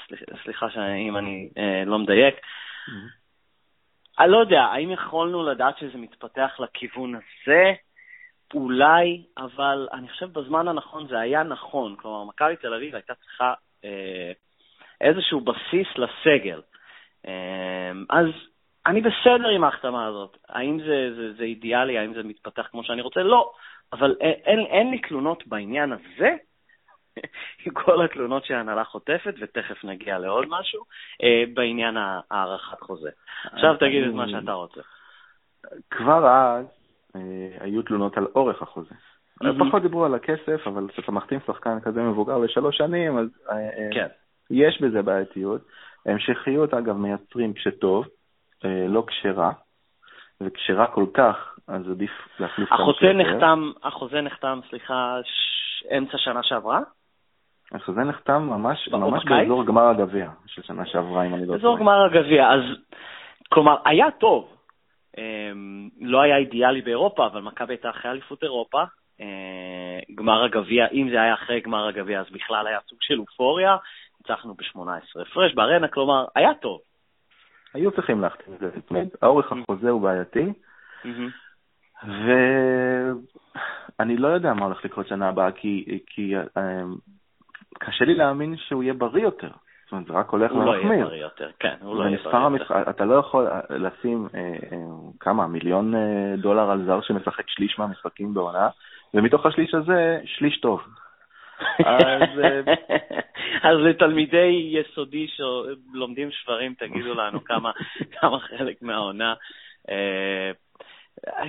סליחה אם אני uh, לא מדייק. Mm-hmm. אני לא יודע, האם יכולנו לדעת שזה מתפתח לכיוון הזה? אולי, אבל אני חושב בזמן הנכון זה היה נכון. כלומר, מכבי תל אביב הייתה צריכה אה, איזשהו בסיס לסגל. אה, אז אני בסדר עם ההחתמה הזאת. האם זה, זה, זה אידיאלי, האם זה מתפתח כמו שאני רוצה? לא. אבל אין, אין לי תלונות בעניין הזה, עם כל התלונות שההנהלה חוטפת, ותכף נגיע לעוד משהו, אה, בעניין הארכת חוזה. עכשיו תגיד את מה שאתה רוצה. כבר אז אה, היו תלונות על אורך החוזה. פחות דיברו על הכסף, אבל כשאתה מחתים שחקן כזה מבוגר לשלוש שנים, אז אה, כן. יש בזה בעייתיות. המשכיות, אגב, מייצרים כשטוב, לא כשרע, וכשרע כל כך, אז עדיף להחליף כמה שיותר. נחתם, החוזה נחתם, סליחה, ש... אמצע שנה שעברה? החוזה נחתם ממש, ממש באזור גמר הגביע של שנה שעברה, אם אני לא טועה. באזור גמר הגביע, אז כלומר, היה טוב. אמ, לא היה אידיאלי באירופה, אבל מכבי הייתה אחרי אליפות אירופה. אה, גמר הגביע, אם זה היה אחרי גמר הגביע, אז בכלל היה סוג של אופוריה. ניצחנו ב-18 הפרש בארנה, כלומר, היה טוב. היו צריכים להחתים את זה לפני, האורך החוזה הוא בעייתי, ואני לא יודע מה הולך לקרות שנה הבאה, כי, כי אה, קשה לי להאמין שהוא יהיה בריא יותר. זאת אומרת, זה רק הולך ומחמיר. הוא לא יהיה בריא יותר, כן, הוא לא יהיה בריא יותר. אתה לא יכול אה, לשים, אה, אה, כמה, מיליון אה, דולר על זר שמשחק שליש מהמשחקים בעונה, ומתוך השליש הזה, שליש טוב. אז, אה, אז לתלמידי יסודי שלומדים שברים, תגידו לנו כמה, כמה חלק מהעונה. אה,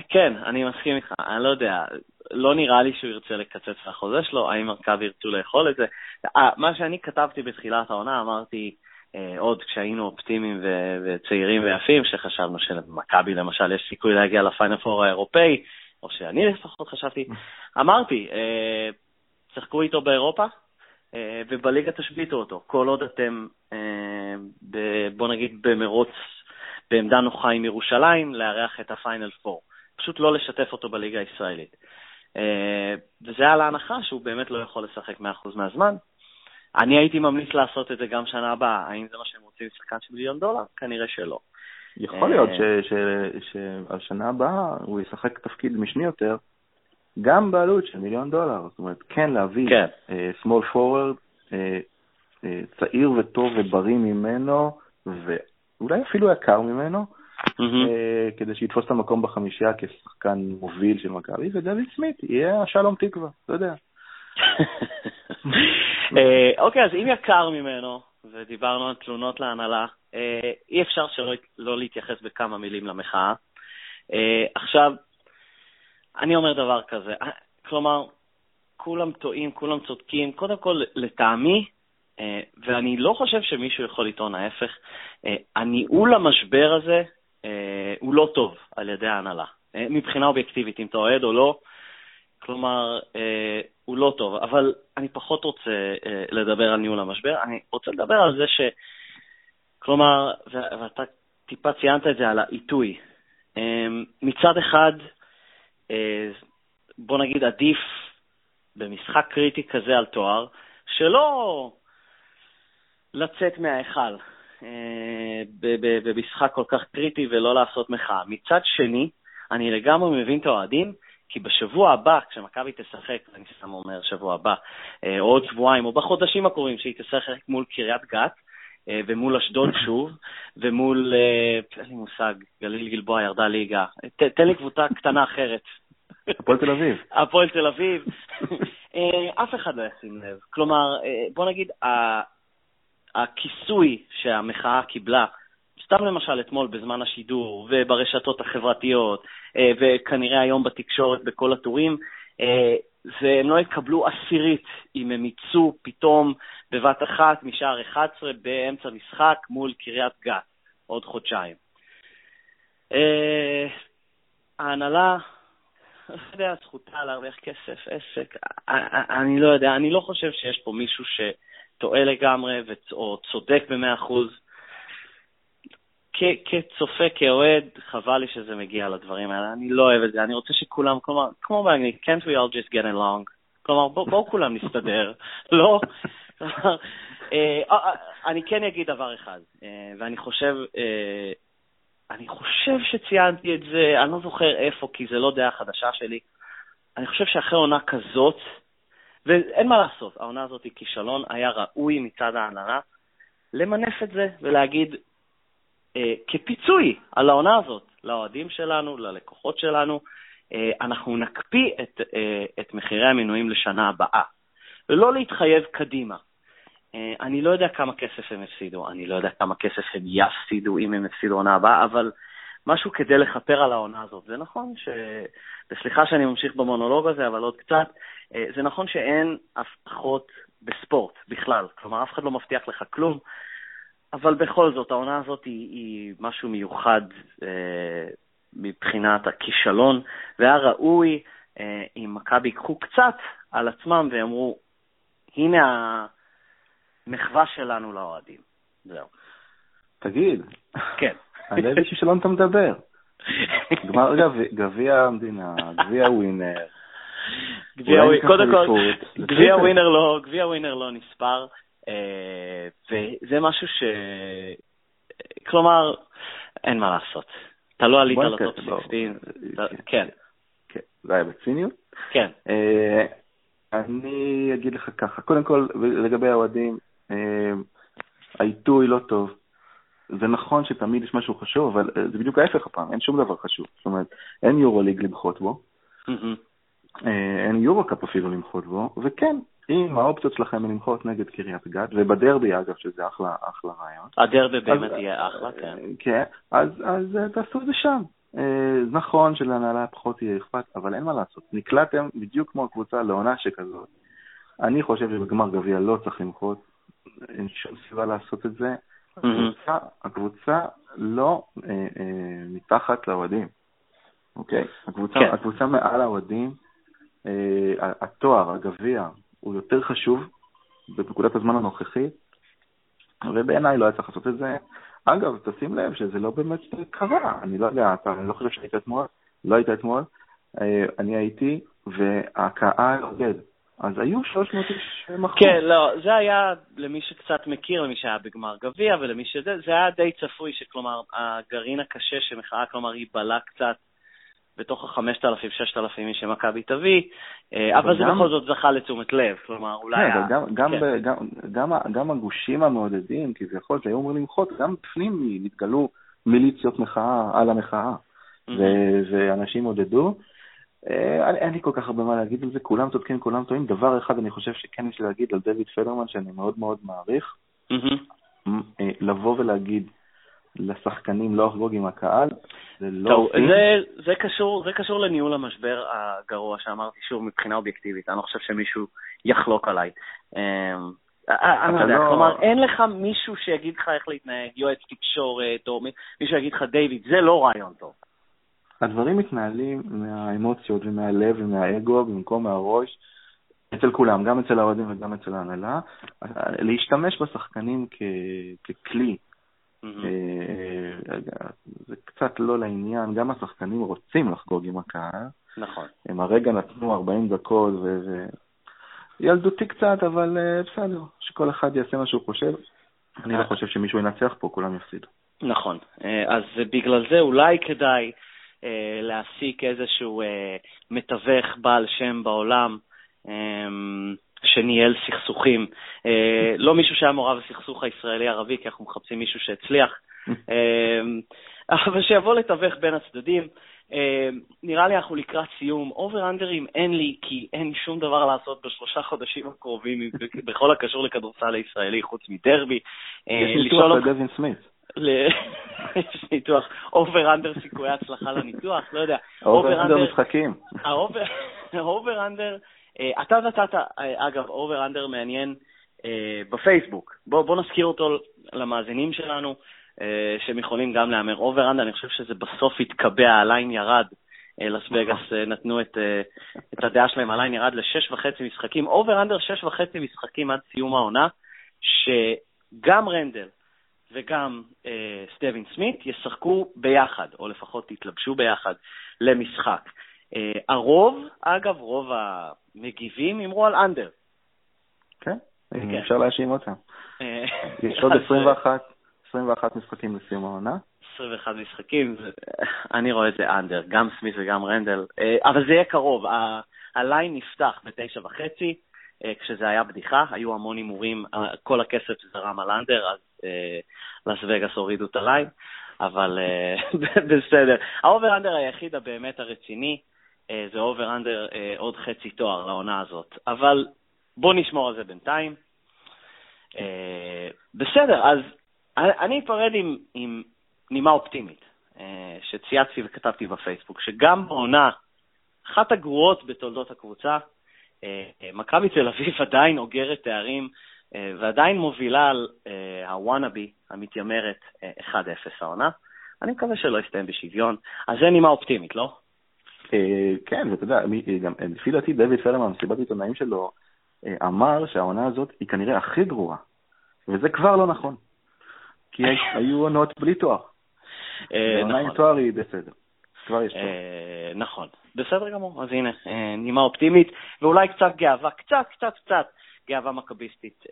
כן, אני מסכים איתך, אני לא יודע, לא נראה לי שהוא ירצה לקצץ מהחוזה שלו, האם מכבי ירצו לאכול את זה. אה, מה שאני כתבתי בתחילת העונה, אמרתי, עוד כשהיינו אופטימיים וצעירים ויפים, שחשבנו שלמכבי למשל יש סיכוי להגיע לפיינל פור האירופאי, או שאני לפחות חשבתי, אמרתי, שחקו איתו באירופה, אה, ובליגה תשביתו אותו, כל עוד אתם, אה, בוא נגיד, במרוץ, בעמדה נוחה עם ירושלים, לארח את הפיינל פור. פשוט לא לשתף אותו בליגה הישראלית. אה, וזה על ההנחה שהוא באמת לא יכול לשחק 100% מהזמן. אני הייתי ממליץ לעשות את זה גם שנה הבאה. האם זה מה שהם רוצים שחקן של מיליון דולר? כנראה שלא. יכול להיות שעל שנה הבאה הוא ישחק תפקיד משני יותר, גם בעלות של מיליון דולר. זאת אומרת, כן להביא כן. uh, small forward uh, uh, צעיר וטוב ובריא ממנו, ואולי אפילו יקר ממנו, mm-hmm. uh, כדי שיתפוס את המקום בחמישייה כשחקן מוביל של מכבי, ודויד סמית יהיה השלום תקווה, אתה יודע. אוקיי, אז אם יקר ממנו, ודיברנו על תלונות להנהלה, אי אפשר שלא לא להתייחס בכמה מילים למחאה. עכשיו, אני אומר דבר כזה, אה, כלומר, כולם טועים, כולם צודקים. קודם כל, לטעמי, אה, ואני לא חושב שמישהו יכול לטעון ההפך, אה, הניהול המשבר הזה הוא לא טוב על ידי ההנהלה. מבחינה אובייקטיבית, אם אתה אוהד או לא, כלומר, הוא לא טוב. אבל אני פחות רוצה לדבר על ניהול המשבר, אני רוצה לדבר על זה ש... כלומר, ואתה טיפה ציינת את זה, על העיתוי. מצד אחד, בוא נגיד, עדיף במשחק קריטי כזה על תואר, שלא לצאת מההיכל אה, במשחק כל כך קריטי ולא לעשות מחאה. מצד שני, אני לגמרי מבין את האוהדים, כי בשבוע הבא, כשמכבי תשחק, אני סתם אומר שבוע הבא, אה, או עוד שבועיים, או בחודשים הקרובים, שהיא תשחק מול קריית גת, ומול אשדוד שוב, ומול, אין לי מושג, גליל גלבוע ירדה ליגה. ת, תן לי קבוצה קטנה אחרת הפועל תל אביב. הפועל תל אביב. אה, אף אחד לא ישים לב. כלומר, אה, בוא נגיד, הכיסוי שהמחאה קיבלה, סתם למשל אתמול בזמן השידור וברשתות החברתיות, אה, וכנראה היום בתקשורת בכל הטורים, והם לא יקבלו עשירית אם הם יצאו פתאום בבת אחת משער 11 באמצע משחק מול קריית גת עוד חודשיים. ההנהלה לא יודע, זכותה להרוויח כסף, עסק, אני לא יודע, אני לא חושב שיש פה מישהו שטועה לגמרי או צודק במאה אחוז. כצופה, כאוהד, חבל לי שזה מגיע לדברים האלה, אני לא אוהב את זה, אני רוצה שכולם, כלומר, כמו באנגלית, can't we all just get along? כלומר, בואו בוא כולם נסתדר, לא? אה, אה, אני כן אגיד דבר אחד, אה, ואני חושב אני חושב שציינתי את זה, אני לא זוכר איפה, כי זה לא דעה חדשה שלי. אני חושב שאחרי עונה כזאת, ואין מה לעשות, העונה הזאת היא כישלון, היה ראוי מצד ההנהלה למנף את זה ולהגיד אה, כפיצוי על העונה הזאת, לאוהדים שלנו, ללקוחות שלנו, אנחנו נקפיא את, את מחירי המנויים לשנה הבאה, ולא להתחייב קדימה. אני לא יודע כמה כסף הם הפסידו, אני לא יודע כמה כסף הם יפסידו אם הם הפסידו עונה הבאה, אבל משהו כדי לכפר על העונה הזאת. זה נכון ש... וסליחה שאני ממשיך במונולוג הזה, אבל עוד קצת, זה נכון שאין הבטחות בספורט בכלל, כלומר אף אחד לא מבטיח לך כלום, אבל בכל זאת, העונה הזאת היא, היא משהו מיוחד אה, מבחינת הכישלון, והיה ראוי אה, אם מכבי ייקחו קצת על עצמם ויאמרו, הנה המחווה שלנו לאוהדים. זהו. תגיד. כן. על איזה כישלון אתה מדבר? גמר גביע המדינה, גביע ווינר. גביע ווינר לא, גביע ווינר לא נספר, וזה משהו ש... כלומר, אין מה לעשות. אתה לא עלית לטופ 16, כן. כן. זה היה בציניות? כן. אה, אני אגיד לך ככה, קודם כל, לגבי האוהדים, אה, העיתוי לא טוב. זה נכון שתמיד יש משהו חשוב, אבל זה בדיוק ההפך הפעם, אין שום דבר חשוב. זאת אומרת, אין יורו ליג למחות בו, אין יורו קאפ אפילו למחות בו, וכן, אם האופציות שלכם הן למחות נגד קריית גת, ובדרבי אגב, שזה אחלה, אחלה רעיון. הדרבי באמת יהיה אחלה, כן. כן, אז, אז אה, תעשו את זה שם. אה, נכון שלהנהלה פחות יהיה אכפת, אבל אין מה לעשות. נקלעתם בדיוק כמו הקבוצה לעונה שכזאת. אני חושב שבגמר גביע לא צריך למחות, אין שום סיבה לעשות את זה. הקבוצה, הקבוצה לא אה, אה, מתחת לאוהדים, אוקיי? הקבוצה, כן. הקבוצה מעל האוהדים, אה, התואר, הגביע, הוא יותר חשוב בנקודת הזמן הנוכחית, ובעיניי לא היה צריך לעשות את זה. אגב, תשים לב שזה לא באמת קרה, אני לא יודע, אתה, אני לא חושב שהיית אתמול, לא היית אתמול, אה, אני הייתי, והקהל עובד. אז היו 300 איש מחור. כן, לא, זה היה למי שקצת מכיר, למי שהיה בגמר גביע ולמי שזה, זה היה די צפוי שכלומר, הגרעין הקשה שמחאה, כלומר, היא בלה קצת בתוך ה-5,000, 6,000 איש שמכבי תביא, אה, אבל זה בכל זאת זכה לתשומת לב, כלומר, אולי... כן, גם הגושים המעודדים, כביכול, שהיו אמורים למחות, גם בפנים נתגלו מיליציות מחאה על המחאה, ואנשים עודדו. אה, אין לי כל כך הרבה מה להגיד על זה, כולם צודקים, כולם טועים. דבר אחד אני חושב שכן יש לי להגיד על דויד פדרמן, שאני מאוד מאוד מעריך, אה, לבוא ולהגיד, לשחקנים לא לחגוג עם הקהל, זה לא... טוב, זה, זה, קשור, זה קשור לניהול המשבר הגרוע שאמרתי, שוב, מבחינה אובייקטיבית. אני לא חושב שמישהו יחלוק עליי. אמ, אני לא יודע, לא- כלומר, אין לך מישהו שיגיד לך איך להתנהג, יועץ תקשורת, או מישהו יגיד לך, דיוויד, זה לא רעיון טוב. הדברים מתנהלים מהאמוציות ומהלב ומהאגו במקום מהראש, אצל כולם, גם אצל האוהדים וגם אצל ההנהלה. להשתמש בשחקנים ככלי אה, זה קצת לא לעניין, גם השחקנים רוצים לחגוג עם הקהל. נכון. הם הרגע נתנו 40 דקות, ו... ילדותי קצת, אבל אה, בסדר, שכל אחד יעשה מה שהוא חושב. אני לא חושב שמישהו ינצח פה, כולם יפסידו. נכון. אה, אז בגלל זה אולי כדאי להעסיק איזשהו מתווך בעל שם בעולם, שניהל סכסוכים. אה, לא מישהו שהיה מעורב בסכסוך הישראלי-ערבי, כי אנחנו מחפשים מישהו שהצליח, אה, אבל שיבוא לתווך בין הצדדים. אה, נראה לי אנחנו לקראת סיום. אובר-אנדרים אין לי, כי אין שום דבר לעשות בשלושה חודשים הקרובים בכל הקשור לכדורסל הישראלי, חוץ מדרבי. יש ניתוח לדווין סמית. יש ניתוח, over-under סיכויי הצלחה לניתוח, לא יודע. over-under משחקים. ה over-under אתה נתת, אה, אגב, over-under מעניין אה, בפייסבוק. בוא, בוא נזכיר אותו למאזינים שלנו, שהם יכולים גם להמר over-under, אני חושב שזה בסוף התקבע, הליין ירד. לס וגאס נתנו את, את הדעה שלהם, הליין ירד לשש וחצי משחקים. over-under שש וחצי משחקים עד סיום העונה, שגם רנדל וגם אה, דווין סמית ישחקו ביחד, או לפחות יתלבשו ביחד למשחק. אה, הרוב, אגב, רוב המגיבים אמרו על אנדר. כן, כן. אפשר להאשים אותם. אה, יש עוד 21, 21 משחקים לסיום העונה. 21 משחקים, אני רואה את זה אנדר, גם סמית וגם רנדל, אה, אבל זה יהיה קרוב. הליין נפתח בתשע וחצי, כשזה היה בדיחה, היו המון הימורים, כל הכסף זרם על אנדר, אז לס וגאס הורידו את הליין, אבל בסדר. ה over-under היחיד הבאמת הרציני, זה over-under עוד חצי תואר לעונה הזאת. אבל בוא נשמור על זה בינתיים. בסדר, אז אני אפרד עם, עם נימה אופטימית, שצייצתי וכתבתי בפייסבוק, שגם בעונה, אחת הגרועות בתולדות הקבוצה, מכבי תל אביב עדיין אוגרת תארים ועדיין מובילה על הוואנאבי המתיימרת 1-0 העונה. אני מקווה שלא יסתיים בשוויון. אז זה נימה אופטימית, לא? אה, כן, ואתה יודע, גם לפי דעתי דויד פלמן, מסיבת עיתונאים שלו, אה, אמר שהעונה הזאת היא כנראה הכי גרועה, וזה כבר לא נכון, כי היו עונות בלי תואר. אה, עונה עם נכון. תואר היא בסדר. כבר יש תואר. נכון, בסדר גמור. אז הנה, נימה אופטימית, ואולי קצת גאווה, קצת, קצת, קצת גאווה מכביסטית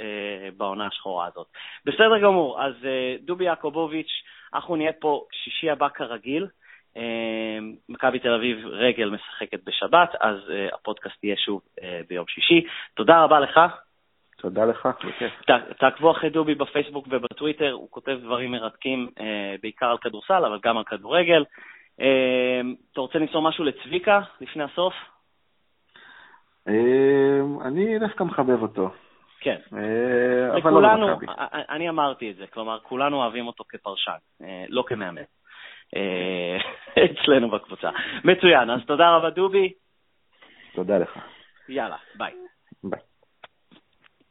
בעונה השחורה הזאת. בסדר גמור, אז דובי יעקובוביץ', אנחנו נהיה פה שישי הבא כרגיל. אמ, מכבי תל אביב רגל משחקת בשבת, אז אה, הפודקאסט יהיה שוב אה, ביום שישי. תודה רבה לך. תודה לך, בכיף. תעקבו אחרי דובי בפייסבוק ובטוויטר, הוא כותב דברים מרתקים, אה, בעיקר על כדורסל, אבל גם על כדורגל. אמ, אתה רוצה למסור משהו לצביקה לפני הסוף? אמ, אני דווקא מחבב אותו. כן. אבל לא במכבי. אני אמרתי את זה, כלומר, כולנו אוהבים אותו כפרשן, לא כמאמן. אה, אצלנו בקבוצה. מצוין, אז תודה רבה דובי. תודה לך. יאללה, ביי.